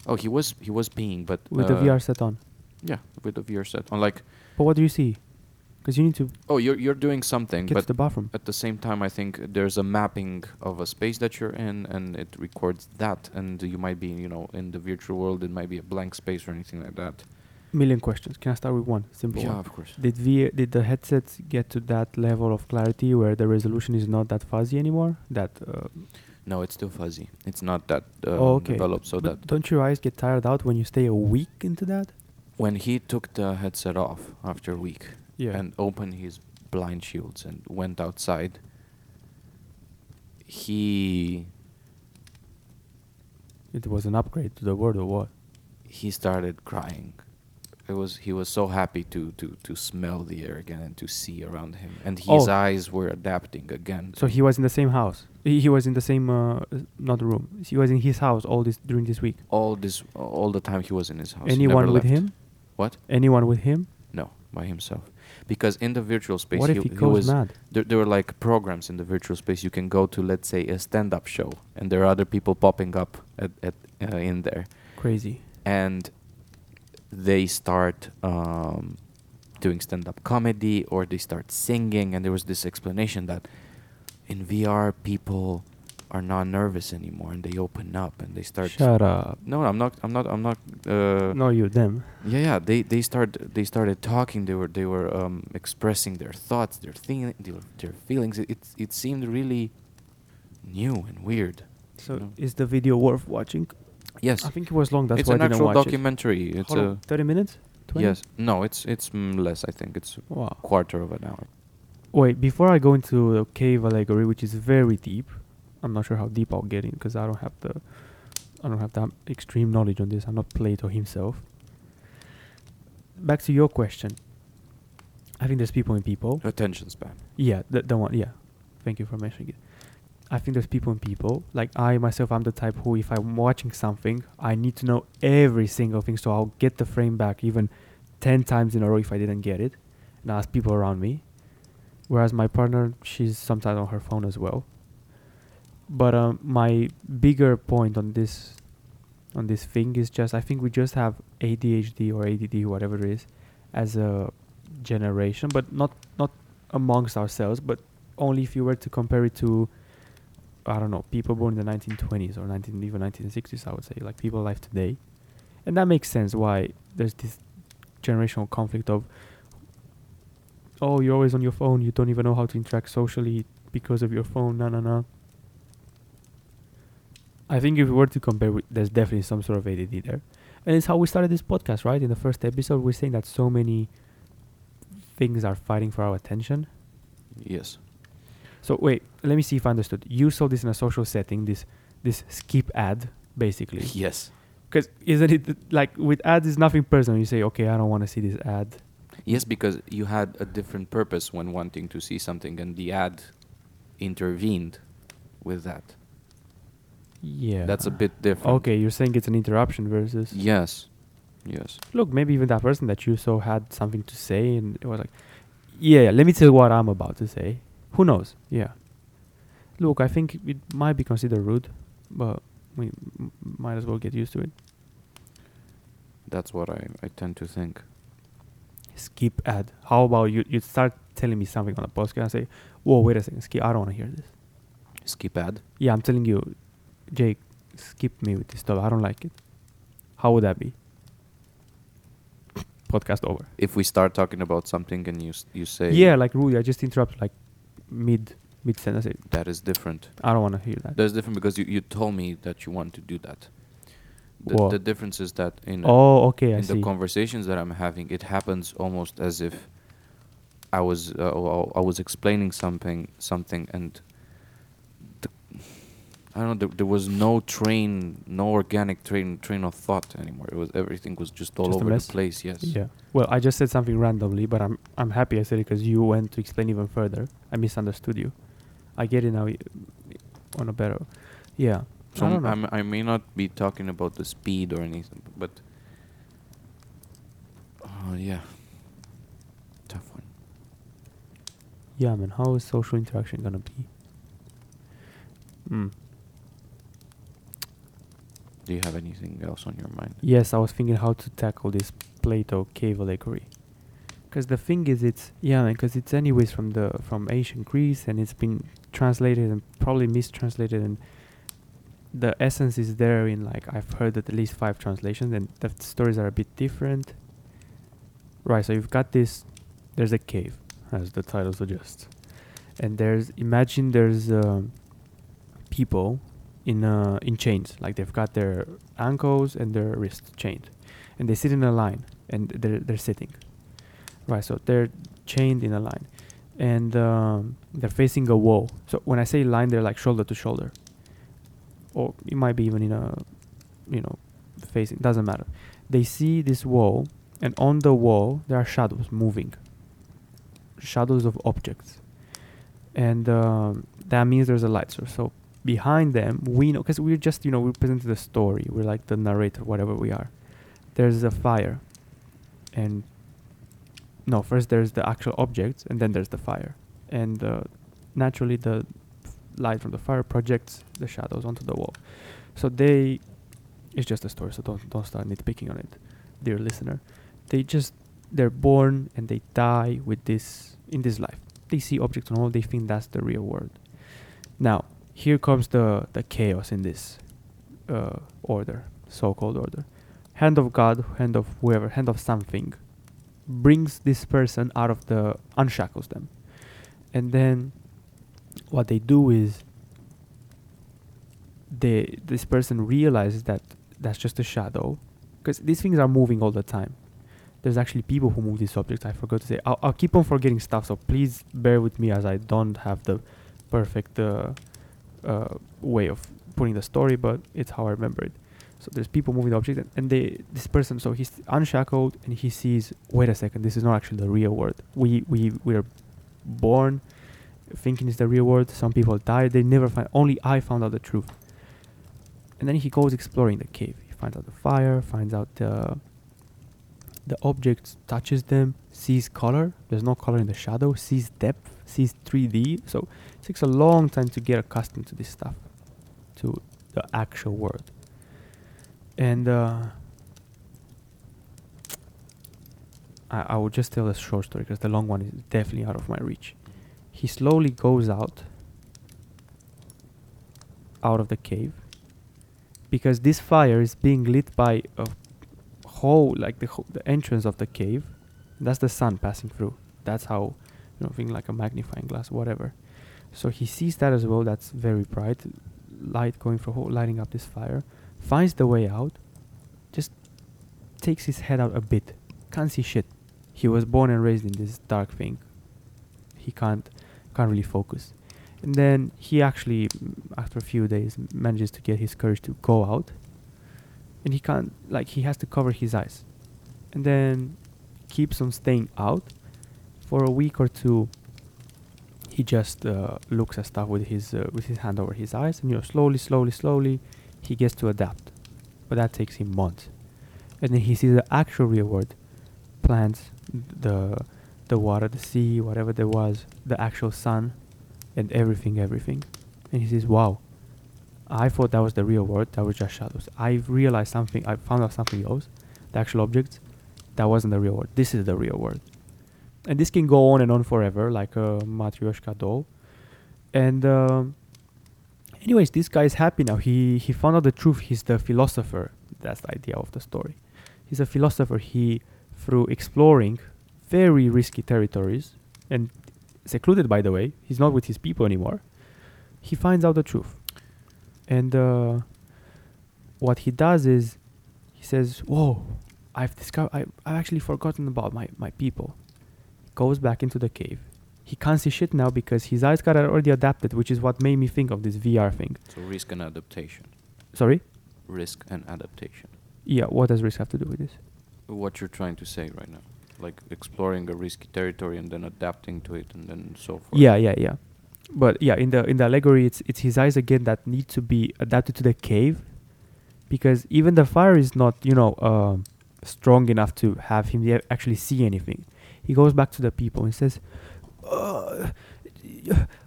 Oh, he was he was peeing, but with the uh, VR set on? Yeah, with the VR set on. Like, But what do you see? Because you need to oh, you're you're doing something, get but to the bathroom. at the same time, I think there's a mapping of a space that you're in, and it records that, and you might be, you know, in the virtual world, it might be a blank space or anything like that. Million questions. Can I start with one simple yeah, one? of course. Did V did the headsets get to that level of clarity where the resolution is not that fuzzy anymore? That uh, No, it's still fuzzy. It's not that um, Oh, okay. developed, so but that don't your eyes get tired out when you stay a week into that? When he took the headset off after a week Yeah. and opened his blind shields and went outside, he It was an upgrade to the world or what? he started crying. It was he was so happy to to to smell the air again and to see around him, and his Oh. eyes were adapting again. So he was in the same house. He, he was in the same uh, not room. He was in his house all this during this week. all this all the time he was in his house. Anyone with left. him? What? Anyone with him? No, by himself. Because in the virtual space, what if he, he goes was mad? there, there were like programs in the virtual space you can go to let's say a stand-up show and there are other people popping up at, at uh, in there Crazy. and they start um, doing stand-up comedy or they start singing and there was this explanation that in vr people are not nervous anymore and they open up and they start Shut up. no i'm not i'm not i'm not uh, no, you them. yeah, yeah. They they start they started talking. They were they were um, expressing their thoughts, their thing, their, their feelings. It, it it seemed really new and weird. So you know? is the video worth watching? Yes, I think it was long. That's it's why an I didn't actual watch it. documentary. It's How long? a Thirty minutes. 20? yes. No, it's it's mm, less. I think it's a Wow. quarter of an hour. Wait, before I go into the cave allegory, which is very deep, I'm not sure how deep I'll get in because I don't have the, I don't have that extreme knowledge on this. I'm not Plato himself. Back to your question. I think there's people in people. Attention span. Yeah, the, the one. Yeah, thank you for mentioning it. I think there's people in people. Like I myself, I'm the type who, if I'm watching something, I need to know every single thing, so I'll get the frame back even ten times in a row if I didn't get it, and ask people around me. Whereas my partner, she's sometimes on her phone as well. But um, my bigger point on this, on this thing is just I think we just have ADHD or ADD, whatever it is, as a generation, but not not amongst ourselves, but only if you were to compare it to I don't know, people born in the 1920s or 19 even 1960s, I would say, like people alive today, and that makes sense why there's this generational conflict of oh you're always on your phone, you don't even know how to interact socially because of your phone, no no no. I think if we were to compare, with, there's definitely some sort of ADD there, and it's how we started this podcast, right? In the first episode, we're saying that so many things are fighting for our attention. Yes. So wait, let me see if I understood. You saw this in a social setting, this this skip ad, basically. Yes. Because isn't it like with ads is nothing personal. You say, okay, I don't want to see this ad. Yes, because you had a different purpose when wanting to see something, and the ad intervened with that. Yeah. That's a bit different. Okay, you're saying it's an interruption versus. Yes. Yes. Look, maybe even that person that you saw had something to say, and it was like, yeah, yeah, let me tell you what I'm about to say. Who knows? Yeah. Look, I think it might be considered rude, but we m- might as well get used to it. That's what I, I tend to think. skip ad. How about you? You start telling me something on the podcast and say, "Whoa, wait a second, skip. I don't want to hear this." Skip ad. Yeah, I'm telling you, Jake, skip me with this stuff. I don't like it. How would that be? Podcast over. If we start talking about something and you s- you say Yeah, like Rudy, I just interrupt like mid mid sentence. I say, that is different. I don't want to hear that. That's different because you, you told me that you want to do that. The, the difference is that in oh, okay, I in see. the conversations that I'm having, it happens almost as if I was uh, I was explaining something something and I don't know there, there was no train no organic train train of thought anymore. It was everything was just all Just over the place. Yes. Yeah. Well, I just said something randomly, but I'm I'm happy I said it because you went to explain even further. I misunderstood you. I get it now on a better. Yeah. So I. I'm, I may not be talking about the speed or anything, but oh yeah, tough one. Yeah, man. How is social interaction gonna be? Mm. Do you have anything else on your mind? Yes, I was thinking how to tackle this Plato cave allegory. Because the thing is, it's yeah. Because it's anyways from the from ancient Greece, and it's been translated and probably mistranslated, and the essence is there in like I've heard at least five translations, and the stories are a bit different. Right. So you've got this. There's a cave, as the title suggests, and there's imagine there's um, people in uh, in chains. Like they've got their ankles and their wrists chained, and they sit in a line, and they're they're sitting. Right, so they're chained in a line, and um, they're facing a wall. So when I say line, they're like shoulder to shoulder, or it might be even in a, you know, facing. Doesn't matter. They see this wall, and on the wall there are shadows moving. Shadows of objects, and um, that means there's a light source. So behind them, we know because we're just you know we're presenting the story. We're like the narrator, whatever we are. There's a fire, and no, first there's the actual objects, and then there's the fire, and uh, naturally the light from the fire projects the shadows onto the wall. So they, it's just a story. So don't don't start nitpicking on it, dear listener. They just they're born and they die with this in this life. They see objects on wall. They think that's the real world. Now here comes the the chaos in this uh, order, so-called order. Hand of God, hand of whoever, hand of something, brings this person out of the unshackles them, and then what they do is they this person realizes that that's just a shadow because these things are moving all the time. There's actually people who move these objects i forgot to say. I'll, I'll keep on forgetting stuff so please bear with me as i don't have the perfect uh, uh, way of putting the story but it's how i remember it. So there's people moving the object and, and they this person so he's unshackled and he sees wait a second this is not actually the real world. We we we're born thinking it's the real world. Some people die they never find only i found out the truth. And then he goes exploring the cave. He finds out the fire finds out the the object touches them sees color. There's no color in the shadow. Sees depth. Sees 3d so it takes a long time to get accustomed to this stuff to the actual world. And uh, I, I will just tell a short story because the long one is definitely out of my reach. He slowly goes out, out of the cave, because this fire is being lit by a hole, like the ho- the entrance of the cave. That's the sun passing through. That's how, you know, thing like a magnifying glass, whatever. So he sees that as well. That's very bright, light going through, hole, lighting up this fire finds the way out, just takes his head out a bit. Can't see shit. He was born and raised in this dark thing. He can't can't really focus. And then he actually, after a few days, manages to get his courage to go out. And he can't, like, he has to cover his eyes. And then keeps on staying out. For a week or two, he just uh, looks at stuff with his uh, with his hand over his eyes, and you know, slowly, slowly, slowly, he gets to adapt. But that takes him months. And then he sees the actual real world plants, the the water, the sea, whatever there was, the actual sun, and everything, everything. And he says, Wow, I thought that was the real world, that was just shadows. I realized something, I found out something else, the actual objects, that wasn't the real world. This is the real world. And this can go on and on forever, like a Matryoshka doll. And um, anyways, this guy is happy now. He he found out the truth. He's the philosopher. That's the idea of the story. He's a philosopher. He through exploring very risky territories and secluded by the way, he's not with his people anymore. He finds out the truth. And uh, what he does is he says, Whoa, I've discovered I I've actually forgotten about my, my people. Goes back into the cave. He can't see shit now because his eyes got already adapted, which is what made me think of this VR thing. So risk and adaptation. Sorry? Risk and adaptation. Yeah, what does risk have to do with this? What you're trying to say right now, like exploring a risky territory and then adapting to it, and then so forth. Yeah, yeah, yeah. But yeah, in the in the allegory, it's it's his eyes again that need to be adapted to the cave, because even the fire is not you know um, strong enough to have him actually see anything. He goes back to the people and says, uh,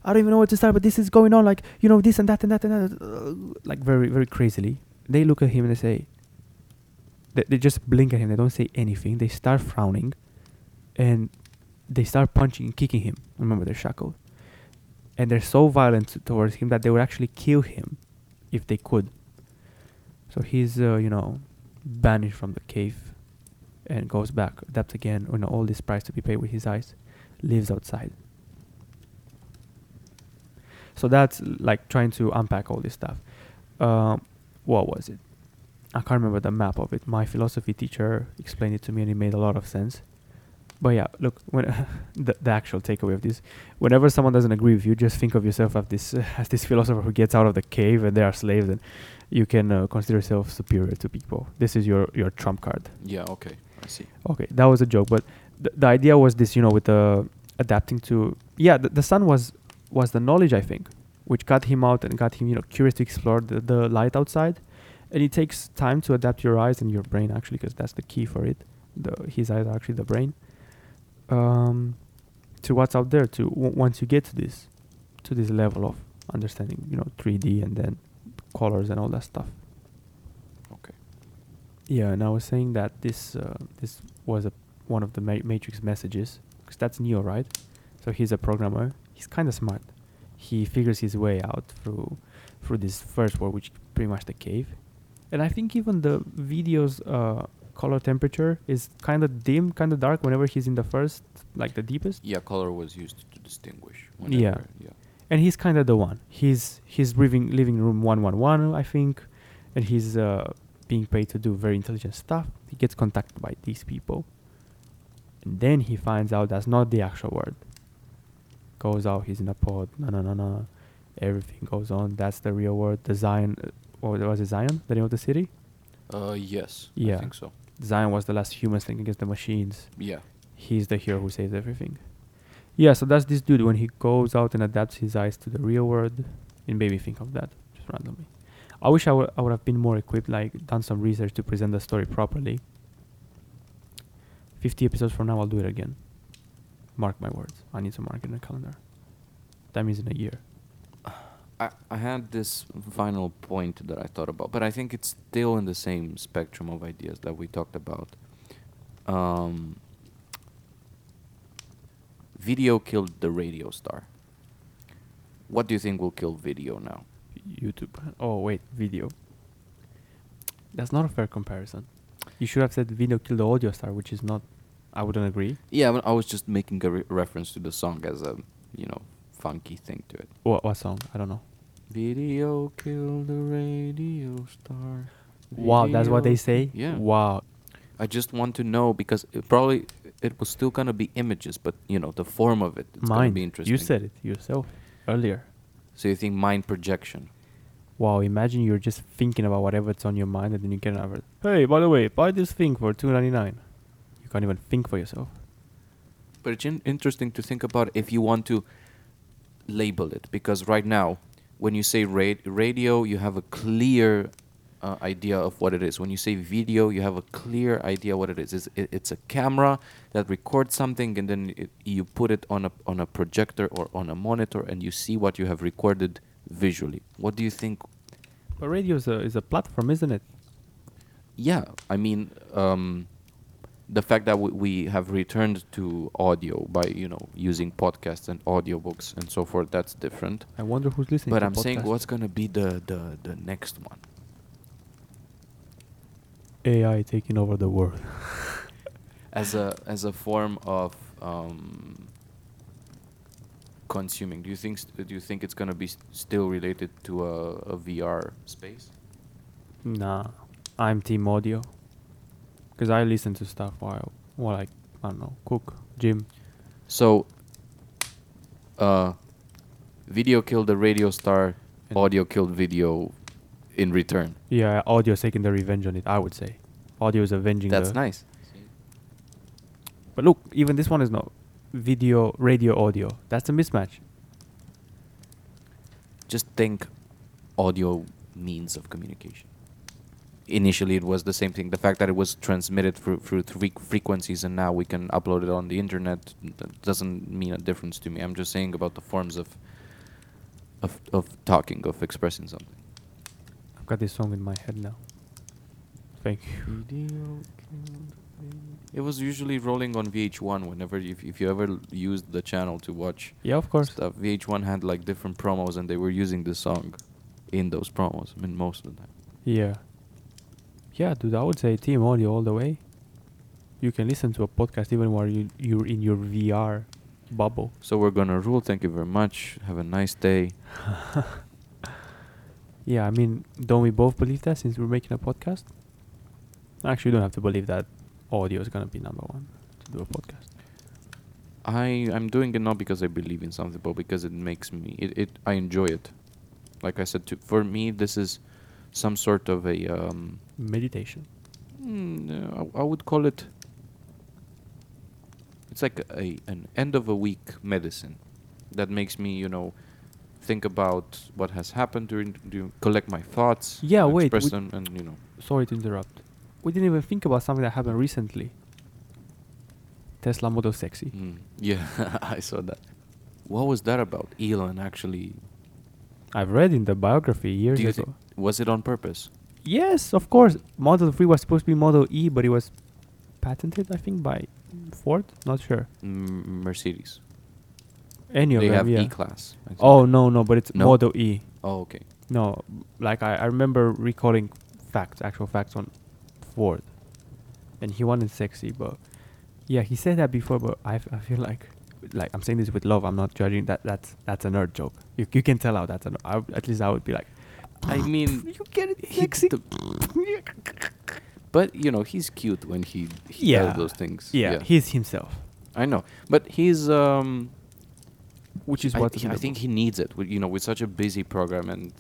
"I don't even know where to start, but this is going on like you know this and that and that and that, uh, like very very crazily." They look at him and they say, they, they just blink at him. They don't say anything. They start frowning, and they start punching and kicking him. Remember, they're shackled, and they're so violent towards him that they would actually kill him if they could. So he's, uh, you know, banished from the cave, and goes back, adapts again. You know, all this price to be paid with his eyes, lives outside. So that's like trying to unpack all this stuff. Um, what was it? I can't remember the map of it. My philosophy teacher explained it to me, and it made a lot of sense. But yeah, look, when the, the actual takeaway of this, whenever someone doesn't agree with you, just think of yourself as this as this philosopher who gets out of the cave and they are slaves, and you can uh, consider yourself superior to people. This is your your trump card. Yeah. Okay. I see. Okay, that was a joke, but the, the idea was this, you know, with the adapting to yeah, the, the sun was was the knowledge I think, which got him out and got him, you know, curious to explore the, the light outside, and it takes time to adapt your eyes and your brain actually, because that's the key for it. The his eyes are actually the brain. Um, to what's out there. To w- once you get to this, to this level of understanding, you know, 3D and then colors and all that stuff. Okay. Yeah, and I was saying that this uh, this was a one of the ma- Matrix messages because that's Neo, right? So he's a programmer. He's kind of smart. He figures his way out through through this first world, which pretty much the cave. And I think even the video's uh, color temperature is kind of dim, kind of dark whenever he's in the first, like the deepest. Yeah. Color was used to distinguish. Yeah. Whenever, Yeah. and he's kind of the one. He's he's living living room one one one, I think, and he's uh, being paid to do very intelligent stuff. He gets contacted by these people. And then he finds out that's not the actual word. Goes out, he's in a pod, no, no, no, no. Everything goes on. That's the real word. The Zion, uh, what was it, Zion? The name of the city? Uh, yes. Yeah. I think so. Zion was the last human thing against the machines. Yeah. He's the hero who saves everything. Yeah, so that's this dude when he goes out and adapts his eyes to the real world. It made me think of that just randomly. I wish I would I would have been more equipped, like done some research to present the story properly. Fifty episodes from now, I'll do it again. Mark my words. I need to mark it in the calendar. That means in a year. I, I had this final point that I thought about, but I think it's still in the same spectrum of ideas that we talked about. Um, video killed the radio star. What do you think will kill video now? YouTube. Oh wait, video. That's not a fair comparison. You should have said video killed the audio star, which is not. I wouldn't agree. Yeah, but I was just making a re- reference to the song as a, you know, funky thing to it. What what song? I don't know. Video killed the radio star. Wow, that's what they say. Yeah. Wow. I just want to know because it probably it was still gonna be images, but you know the form of it. It's gonna Mind. be interesting. You said it yourself earlier. So you think mind projection? Wow, imagine you're just thinking about whatever it's on your mind and then you get another. Hey, by the way, buy this thing for two ninety nine. You can't even think for yourself. But it's in- interesting to think about if you want to label it because right now, when you say ra- radio, you have a clear uh, idea of what it is. When you say video, you have a clear idea what it is. It's, it, it's a camera that records something, and then it, you put it on a on a projector or on a monitor, and you see what you have recorded visually. What do you think? But radio is a is a platform, isn't it? Yeah, I mean, um, the fact that we, we have returned to audio by you know using podcasts and audiobooks and so forth, that's different. I wonder who's listening. But to I'm saying, what's gonna be the the the next one? AI taking over the world. as a as a form of um, consuming. Do you think st- do you think it's gonna be st- still related to a, a VR space? Nah, I'm team audio. Cause I listen to stuff while while I I don't know cook, gym. So, uh, video killed the radio star, And- audio killed video in return. Yeah, audio is taking the revenge on it. I would say, audio is avenging. That's nice. But look, even this one is not video, radio, audio. That's a mismatch. Just think audio means of communication. Initially, it was the same thing. The fact that it was transmitted through through three frequencies, and now we can upload it on the internet, that doesn't mean a difference to me. I'm just saying about the forms of of of talking, of expressing something. I've got this song in my head now. Thank you. Video It was usually rolling on VH1 whenever if if you ever used the channel to watch Yeah, of course. stuff. VH1 had like different promos, and they were using this song in those promos. I mean, most of the time. Yeah. Yeah, dude, I would say team audio all the way. You can listen to a podcast even while you you're in your VR bubble. So we're gonna rule. Thank you very much. Have a nice day. Yeah, I mean, don't we both believe that since we're making a podcast? Actually, you don't have to believe that audio is gonna be number one to do a podcast. I I'm doing it not because I believe in something, but because it makes me it, it I enjoy it. Like I said, to, for me this is some sort of a um. Meditation. Mm, uh, I, I would call it. It's like a an end of a week medicine, that makes me you know, think about what has happened during, during collect my thoughts. Yeah, wait, and you know. Sorry to interrupt. We didn't even think about something that happened recently. Tesla Model Sexy. Mm, yeah, I saw that. What was that about? Elon actually. I've read in the biography years ago. Was it on purpose? Yes, of course. Model 3 was supposed to be Model E, but it was patented, I think, by Ford. Not sure. Mm, Mercedes. Any of they them, have yeah. E class. Oh no, no, but it's No? Model E. Oh, okay. No, like I, I remember recalling facts, actual facts on Ford, and he wanted sexy, but yeah, he said that before. But I, f- I feel like, like I'm saying this with love. I'm not judging that. That's that's a nerd joke. You you can tell how that's a. I, would- at least I would be like, I mean, You get it he- sexy. the- but you know, he's cute when he, he Yeah. does those things. yeah, he's himself, I know, but he's um. which is I, what he- I think he needs it. With, you know, with such a busy program and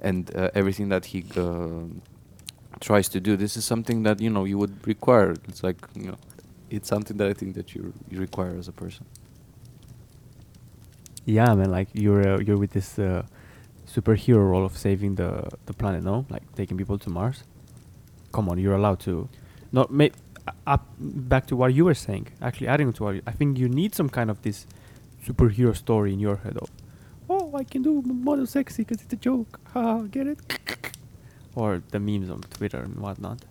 and uh, everything that he uh, tries to do, this is something that you know you would require. It's like you know, it's something that I think that you you require as a person. Yeah, man. Like you're uh, you're with this uh, superhero role of saving the the planet, no? Like taking people to Mars. Come on, you're allowed to. Not ma- uh, up back to what you were saying. Actually, adding to what you, I think you need some kind of this superhero story in your head of, oh, I can do model sexy because it's a joke. Ha, get it? Or the memes on Twitter and whatnot.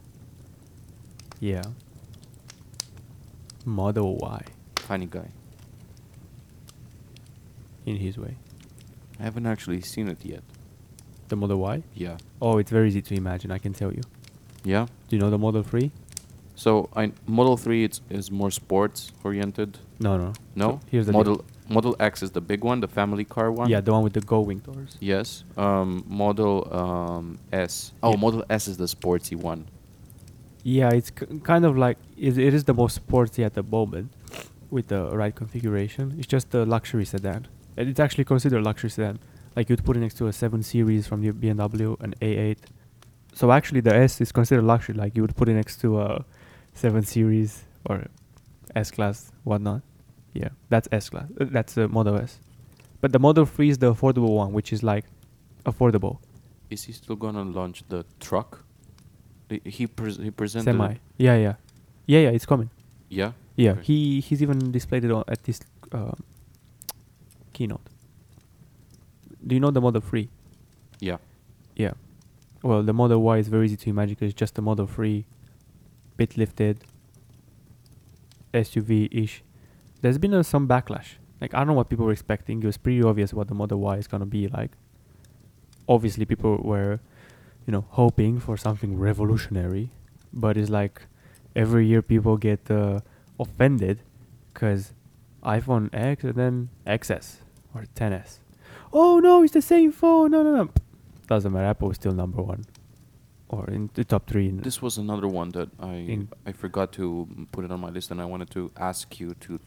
Yeah. Model Y Funny guy. in his way. I haven't actually seen it yet. The Model Y. Yeah. Oh, it's very easy to imagine. I can tell you. Yeah. Do you know the Model 3? So I Model Three it's is more sports oriented. No, no. No. So here's the Model Model X is the big one, the family car one. Yeah, the one with the gull wing doors. Yes. Um, model um, S. Oh, Yeah. Model S is the sportsy one. Yeah, it's k- kind of like it, it is the most sporty at the moment with the right configuration. It's just a luxury sedan. It's actually considered luxury sedan. Like you'd put it next to a 7 Series from the BMW, an A8. So actually, the S is considered luxury. Like you would put it next to a 7 Series or S Class, whatnot. Yeah, that's S Class. Uh, that's a Model S. But the Model 3 is the affordable one, which is like affordable. Is he still gonna launch the truck? The- He pres he presented. Semi. Yeah, yeah. Yeah, yeah, it's coming. Yeah. Yeah, Okay. he he's even displayed it on, at this um, keynote. Do you know the Model 3? Yeah. Yeah. Well, the Model Y is very easy to imagine 'cause it's just a Model 3, bit lifted, SUV-ish. There's been uh, some backlash. Like I don't know what people were expecting. It was pretty obvious what the Model Y is gonna be like. Obviously, people were, you know, hoping for something revolutionary, but it's like every year people get uh, offended because iPhone X and then XS or 10s. Oh no, it's the same phone. No, no, no. Doesn't matter. Apple is still number one, or in the top three. In This was another one that I I forgot to put it on my list, and I wanted to ask you to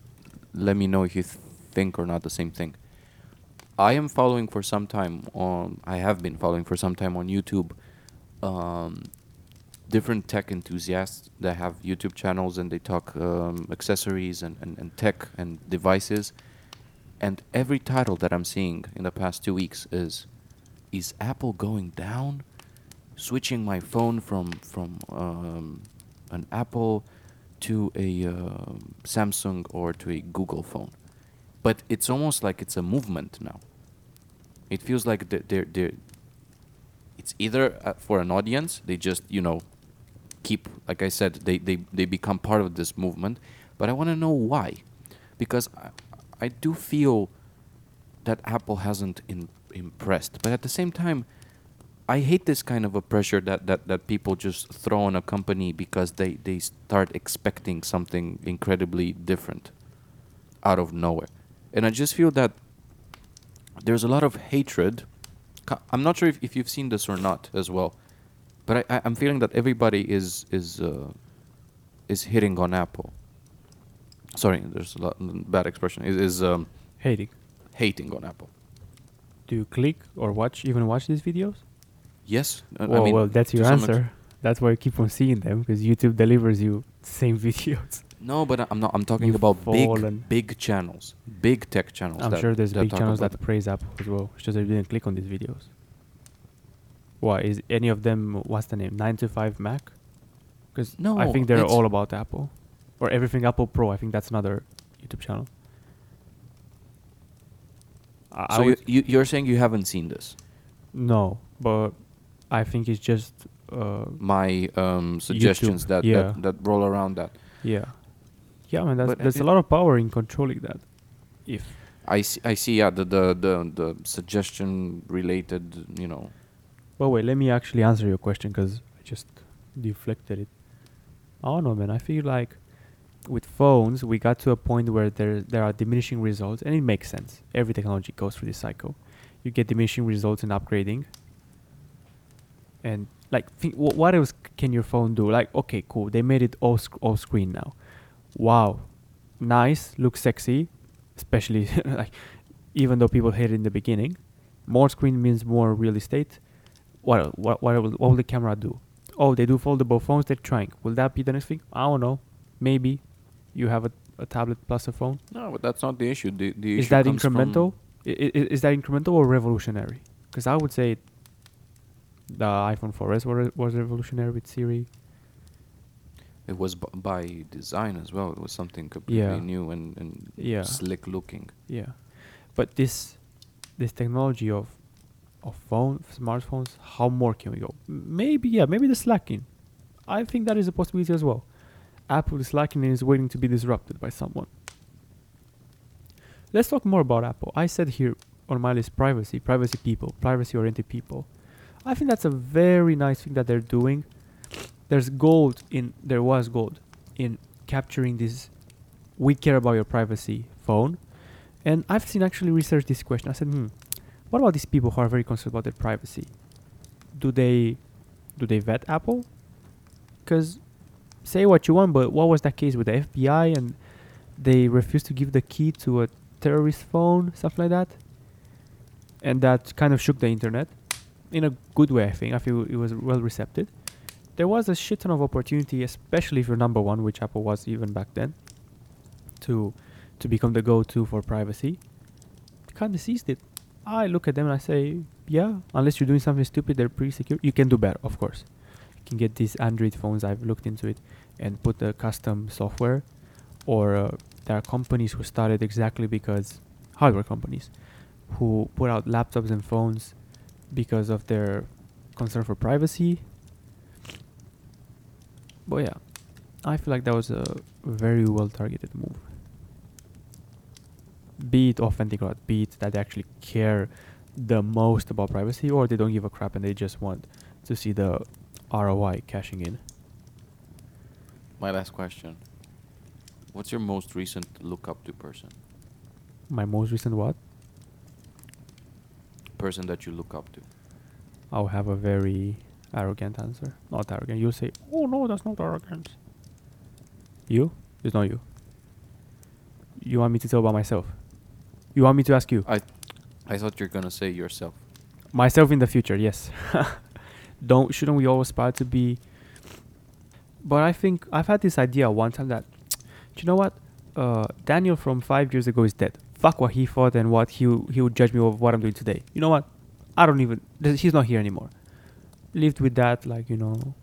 let me know if you th- think or not the same thing. I am following for some time on. I have been following for some time on YouTube. Um, different tech enthusiasts that have YouTube channels and they talk um, accessories and, and, and tech and devices. And every title that I'm seeing in the past two weeks is Is Apple going down? Switching my phone from, from um, an Apple to a uh, Samsung or to a Google phone. But it's almost like it's a movement now. It feels like they're, they're, they're it's either uh, for an audience, they just, you know, keep like I said, they they, they become part of this movement. But I want to know why, because I, do feel that Apple hasn't in, impressed. But at the same time, I hate this kind of a pressure that, that, that people just throw on a company because they, they start expecting something incredibly different out of nowhere. And I just feel that there's a lot of hatred. I'm not sure if, if you've seen this or not as well, but I, I, I'm feeling that everybody is is uh, is hitting on Apple. Sorry, there's a lot, bad expression. Is is um, hating. hating on Apple. Do you click or watch even watch these videos? Yes, uh, well, I mean well, that's your answer. That's why you keep on seeing them because YouTube delivers you same videos. No, but I'm not. I'm talking You've about fallen. big, big channels, big tech channels. I'm that- sure there's that big channels that praise Apple as well. It's just you didn't click on these videos. Why is any of them? What's the name? Nine to Five Mac? Because no, I think they're all about Apple, or everything Apple Pro. I think that's another YouTube channel. I, So you, you you're saying you haven't seen this? no, but I think it's just uh, My um, suggestions that, yeah. that that roll around that. yeah, yeah, man. That's, But, there's a lot of power in controlling that. If I see. I see. Yeah, the the the, the suggestion related. You know. Well, wait, let me actually answer your question because I just deflected it. I don't know, man. I feel like with phones, we got to a point where there there are diminishing results, and it makes sense. Every technology goes through this cycle. You get diminishing results in upgrading, and like think, wh- what else can your phone do? Like okay, cool, they made it all sc- all screen now. Wow, nice, looks sexy, especially like even though people hate it in the beginning. More screen means more real estate. What what what will, what will the camera do? Oh, they do foldable phones. They're trying. Will that be the next thing? I don't know. Maybe you have a, a tablet plus a phone. No, but that's not the issue. The, the Is issue that incremental? I- i- is that incremental or revolutionary? Because I would say the iPhone 4S was, was revolutionary with Siri. It was b- by design as well. It was something completely Yeah. new and, and Yeah. slick looking. Yeah, but this this technology of of phone smartphones, how more can we go? Maybe yeah, maybe the slacking. I think that is a possibility as well. Apple is lacking and is waiting to be disrupted by someone. Let's talk more about Apple. I said here on my list privacy, privacy people, privacy oriented people. I think that's a very nice thing that they're doing. There's gold in there was gold in capturing this we care about your privacy phone. And I've seen actually research this question. I said, hmm, what about these people who are very concerned about their privacy? Do they do they vet Apple? Because say what you want, but what was that case with the FBI and they refused to give the key to a terrorist phone, stuff like that? And that kind of shook the internet in a good way, I think. I feel it was well received. There was a shit ton of opportunity, especially if you're number one, which Apple was even back then, to to become the go-to for privacy. Kind of seized it. I look at them and I say, yeah, unless you're doing something stupid, they're pretty secure. You can do better, of course. Can get these Android phones. I've looked into it and put the custom software, or uh, there are companies who started exactly because hardware companies who put out laptops and phones because of their concern for privacy. But yeah, I feel like that was a very well targeted move. Be it authentic or be it that they actually care the most about privacy or they don't give a crap and they just want to see the ROI cashing in. My last question. What's your most recent look up to person? My most recent what? Person that you look up to. I'll have a very arrogant answer. Not arrogant. You'll say, oh no, that's not arrogant. You? It's not you. You want me to tell about myself? You want me to ask you? I I thought you're gonna say yourself. Myself in the future, yes. Don't shouldn't we all aspire to be? But I think I've had this idea one time that, do you know what? Uh, Daniel from five years ago is dead. Fuck what he thought and what he he would judge me of what I'm doing today. You know what? I don't even. He's not here anymore. Lived with that, like you know,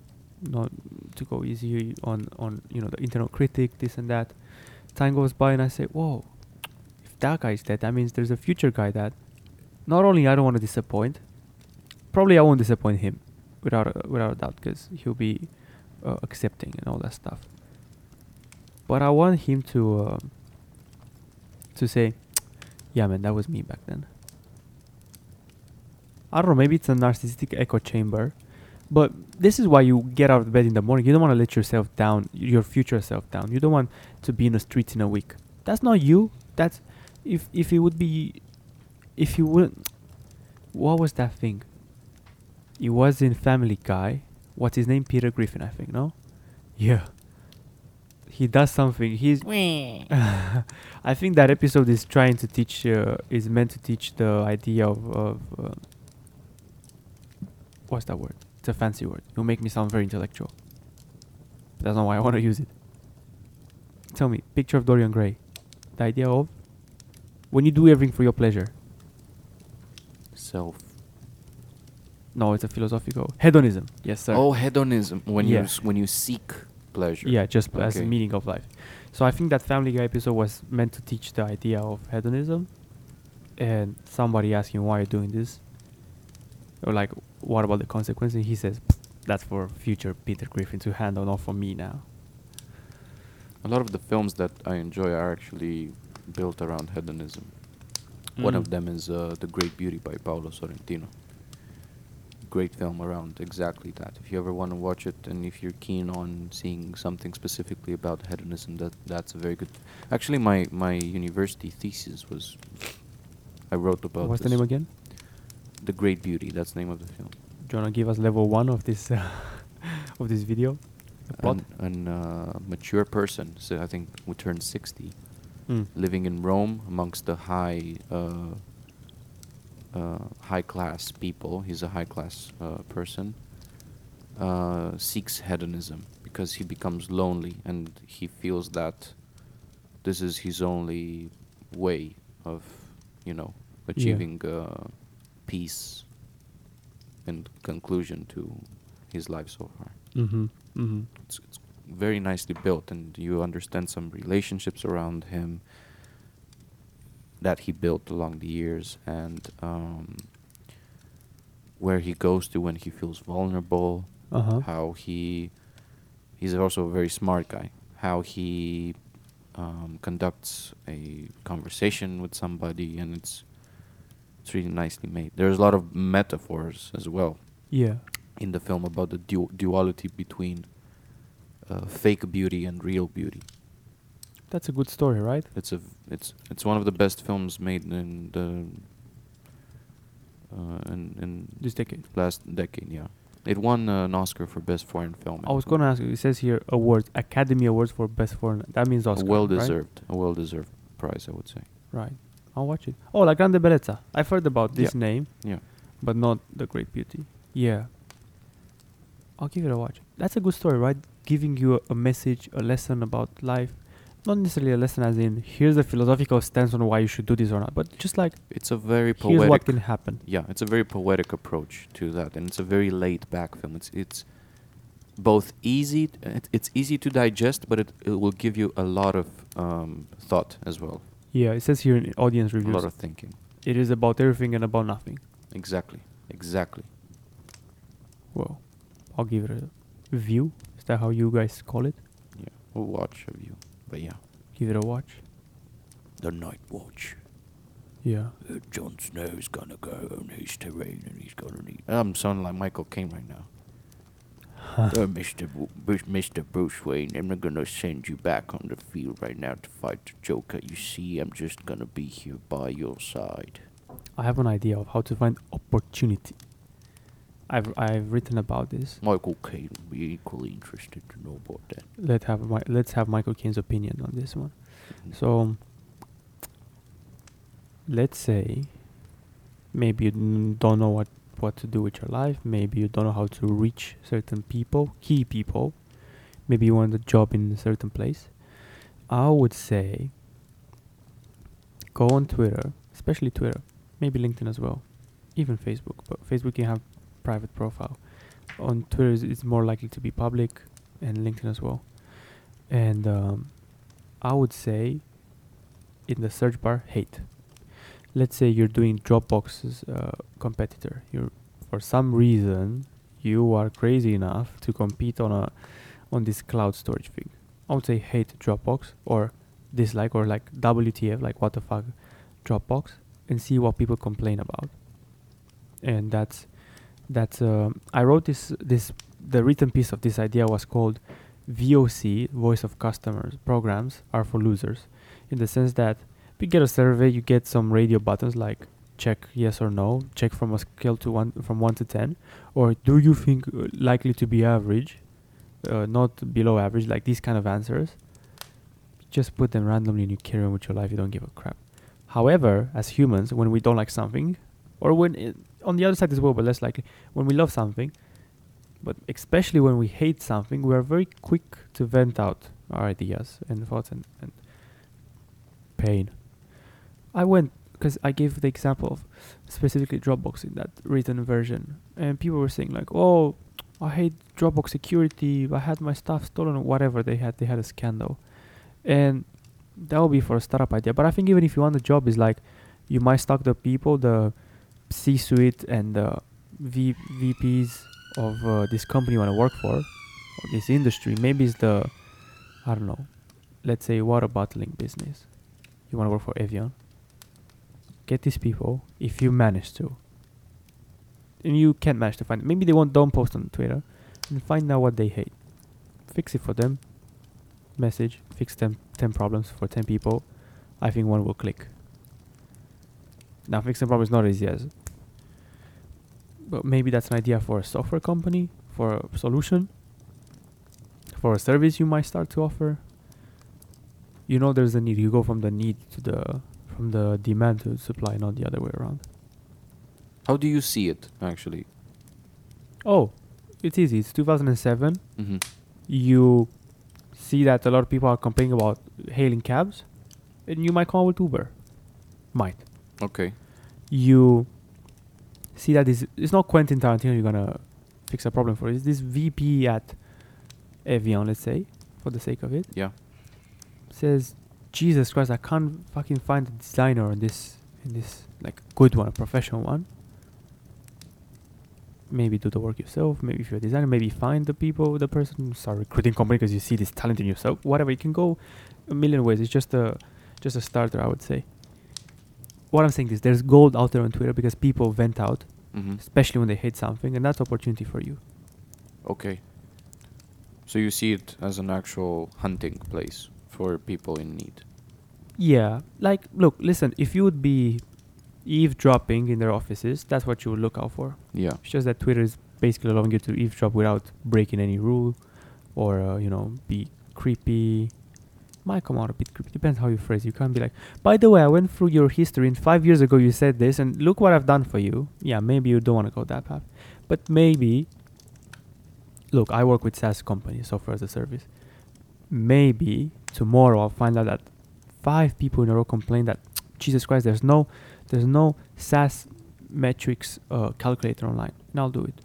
not to go easy on on you know the internal critic, this and that. Time goes by and I say, whoa, if that guy's dead, that means there's a future guy that not only I don't want to disappoint, probably I won't disappoint him without a, without a doubt because he'll be uh, accepting and all that stuff. But I want him to uh, to say, "Yeah, man, that was me back then." I don't know. Maybe it's a narcissistic echo chamber, but this is why you get out of bed in the morning. You don't want to let yourself down, your future self down. You don't want to be in the streets in a week. That's not you. That's if if it would be, if you wouldn't. What was that thing? It was in Family Guy. What's his name? Peter Griffin, I think. No. Yeah. He does something. He's. I think that episode is trying to teach. Uh, is meant to teach the idea of. of uh, what's that word? It's a fancy word. It'll make me sound very intellectual. That's not why I want to use it. Tell me, picture of Dorian Gray. The idea of when you do everything for your pleasure. Self. No, it's a philosophical hedonism. Yes, sir. Oh, hedonism. When Yeah. you s- when you seek pleasure. Yeah, just as a meaning of life. So I think that Family Guy episode was meant to teach the idea of hedonism, and somebody asking why you're doing this, or like, what about the consequences? And he says, that's for future Peter Griffin to handle, not for me now. A lot of the films that I enjoy are actually built around hedonism. One of Mm. them is uh, The Great Beauty by Paolo Sorrentino. Great film around exactly that. If you ever want to watch it, and if you're keen on seeing something specifically about hedonism, that that's a very good. Actually, my my university thesis was. I wrote about. What's the name again? The Great Beauty. That's the name of the film. Do you wanna give us level one of this uh, of this video? An, an uh, mature person, so I think who turned 60, Mm. living in Rome amongst the high uh, high class people. He's a high class uh, person. Uh, seeks hedonism because he becomes lonely and he feels that this is his only way of, you know, achieving uh, peace and conclusion to his life so far. Mm-hmm. Mm-hmm. It's, it's very nicely built, and you understand some relationships around him that he built along the years, and um, where he goes to when he feels vulnerable. Uh huh. How he he's also a very smart guy. How he um, conducts a conversation with somebody, and it's it's really nicely made. There's a lot of metaphors as well Yeah. in the film about the du- duality between uh, fake beauty and real beauty. That's a good story, right? It's a it's it's one of the best films made in the uh, in in This decade. last decade. Yeah, it won uh, an Oscar for best foreign film. I was gonna ask you. It says here awards, Academy Awards for best foreign. That means Oscar. well right? deserved, a well deserved prize, I would say. Right. I'll watch it. Oh, La Grande Bellezza. I've heard about this Yeah. name, Yeah, but not The Great Beauty. Yeah. I'll give it a watch. That's a good story, right? Giving you a, a message, a lesson about life. Not necessarily a lesson as in here's a philosophical stance on why you should do this or not, but just like it's a very here's what poetic. can happen. yeah, it's a very poetic approach to that, and it's a very laid back film. It's it's both easy. t- It, it's easy to digest, but it, it will give you a lot of um, thought as well, Yeah, it says here in audience reviews. a lot of thinking. it is about everything and about nothing. Exactly, exactly. Well, I'll give it a view. Is that how you guys call it? Yeah, we'll watch a view, but yeah, Give it a watch. the Night Watch. Yeah. Uh, Jon Snow's gonna go on his terrain and he's gonna need. I'm sounding like Michael Caine right now. Uh, Mr. Bu- Bruce, Mr. Bruce Wayne, I'm not gonna send you back on the field right now to fight the Joker. You see, I'm just gonna be here by your side. I have an idea of how to find opportunity. I've I've written about this. Michael Caine would be equally interested to know about that. Let have my, let's have Michael Caine's opinion on this one. Mhm. So let's say maybe you n- don't know what what to do with your life. Maybe you don't know how to reach certain people, key people. Maybe you want a job in a certain place. I would say go on Twitter, especially Twitter, maybe LinkedIn as well, even Facebook. But Facebook you have private profile. On Twitter it's more likely to be public, and LinkedIn as well. And um, I would say in the search bar, hate. Let's say you're doing Dropbox's uh, competitor. You're for some reason you are crazy enough to compete on a on this cloud storage thing. I would say hate Dropbox or dislike or like WTF, like what the fuck, Dropbox, and see what people complain about. And that's that's um, I wrote this this the written piece of this idea was called VOC Voice of Customers programs are for losers, in the sense that if you get a survey, you get some radio buttons like check yes or no, check from a scale to one from one to ten, or do you think uh, likely to be average, uh, not below average, like these kind of answers. Just put them randomly and you carry on with your life. You don't give a crap. However, as humans, when we don't like something, or when on the other side as well, but less likely, when we love something, but especially when we hate something, we are very quick to vent out our ideas and thoughts and, and pain. I went because I gave the example of specifically Dropbox in that written version, and people were saying like, "Oh, I hate Dropbox security. I had my stuff stolen, or whatever they had. They had a scandal, and that would be for a startup idea. But I think even if you want the job, is like you might stock the people, the C-suite and the v- VPs of uh, this company you want to work for, or this industry. Maybe it's the, I don't know, let's say water bottling business. You want to work for Evian. Get these people if you manage to. And you can't manage to find. It. Maybe they won't. Don't post on Twitter, and find out what they hate. Fix it for them. Message. Fix them ten problems for ten people. I think one will click. Now fixing problems is not easy as but maybe that's an idea for a software company, for a solution, for a service you might start to offer. You know, there's a need. You go from the need to the from the demand to supply, not the other way around. How do you see it actually? Oh, it's easy. It's 2007. Mm-hmm. You see that a lot of people are complaining about hailing cabs, and you might come up with Uber. Might. Okay. you see that this it's not Quentin Tarantino you're gonna fix a problem for. It's this VP at Evian, let's say, for the sake of it, Yeah. says, Jesus Christ, I can't fucking find a designer in this in this like good one, a professional one. Maybe do the work yourself. Maybe if you're a designer, maybe find the people, the person, start recruiting company because you see this talent in yourself. Whatever, you can go a million ways. It's just a just a starter, I would say. What I'm saying is, there's gold out there on Twitter because people vent out, Mm-hmm. especially when they hate something, and that's opportunity for you. Okay. So you see it as an actual hunting place for people in need. Yeah, like look, listen. If you would be eavesdropping in their offices, that's what you would look out for. Yeah. It's just that Twitter is basically allowing you to eavesdrop without breaking any rule, or uh, you know, be creepy. Might come out a bit creepy. Depends how you phrase. You can't be like, by the way, I went through your history, and five years ago you said this, and look what I've done for you. Yeah, maybe you don't want to go that path, but maybe. Look, I work with SaaS companies, software as a service. Maybe tomorrow I'll find out that five people in a row complain that Jesus Christ, there's no, there's no SaaS metrics uh, calculator online, and I'll do it.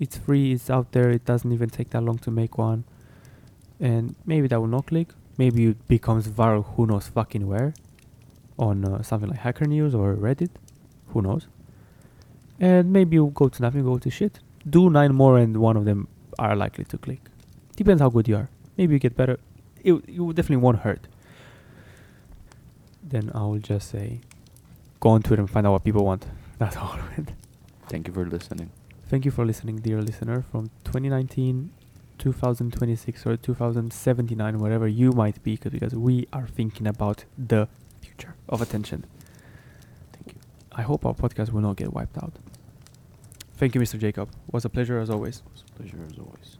It's free. It's out there. It doesn't even take that long to make one, and maybe that will not click. Maybe it becomes viral. Who knows? Fucking where? On uh, something like Hacker News or Reddit. Who knows? And maybe you go to nothing, go to shit. Do nine more, and one of them are likely to click. Depends how good you are. Maybe you get better. It you definitely won't hurt. Then I will just say, go on Twitter and find out what people want. That's all. Thank you for listening. Thank you for listening, dear listener, from 2019, 2026, or 2079, wherever you might be, because we are thinking about the future of attention. Thank you. I hope our podcast will not get wiped out. Thank you, Mr. Jacob. It Was a pleasure as always. It was a pleasure as always.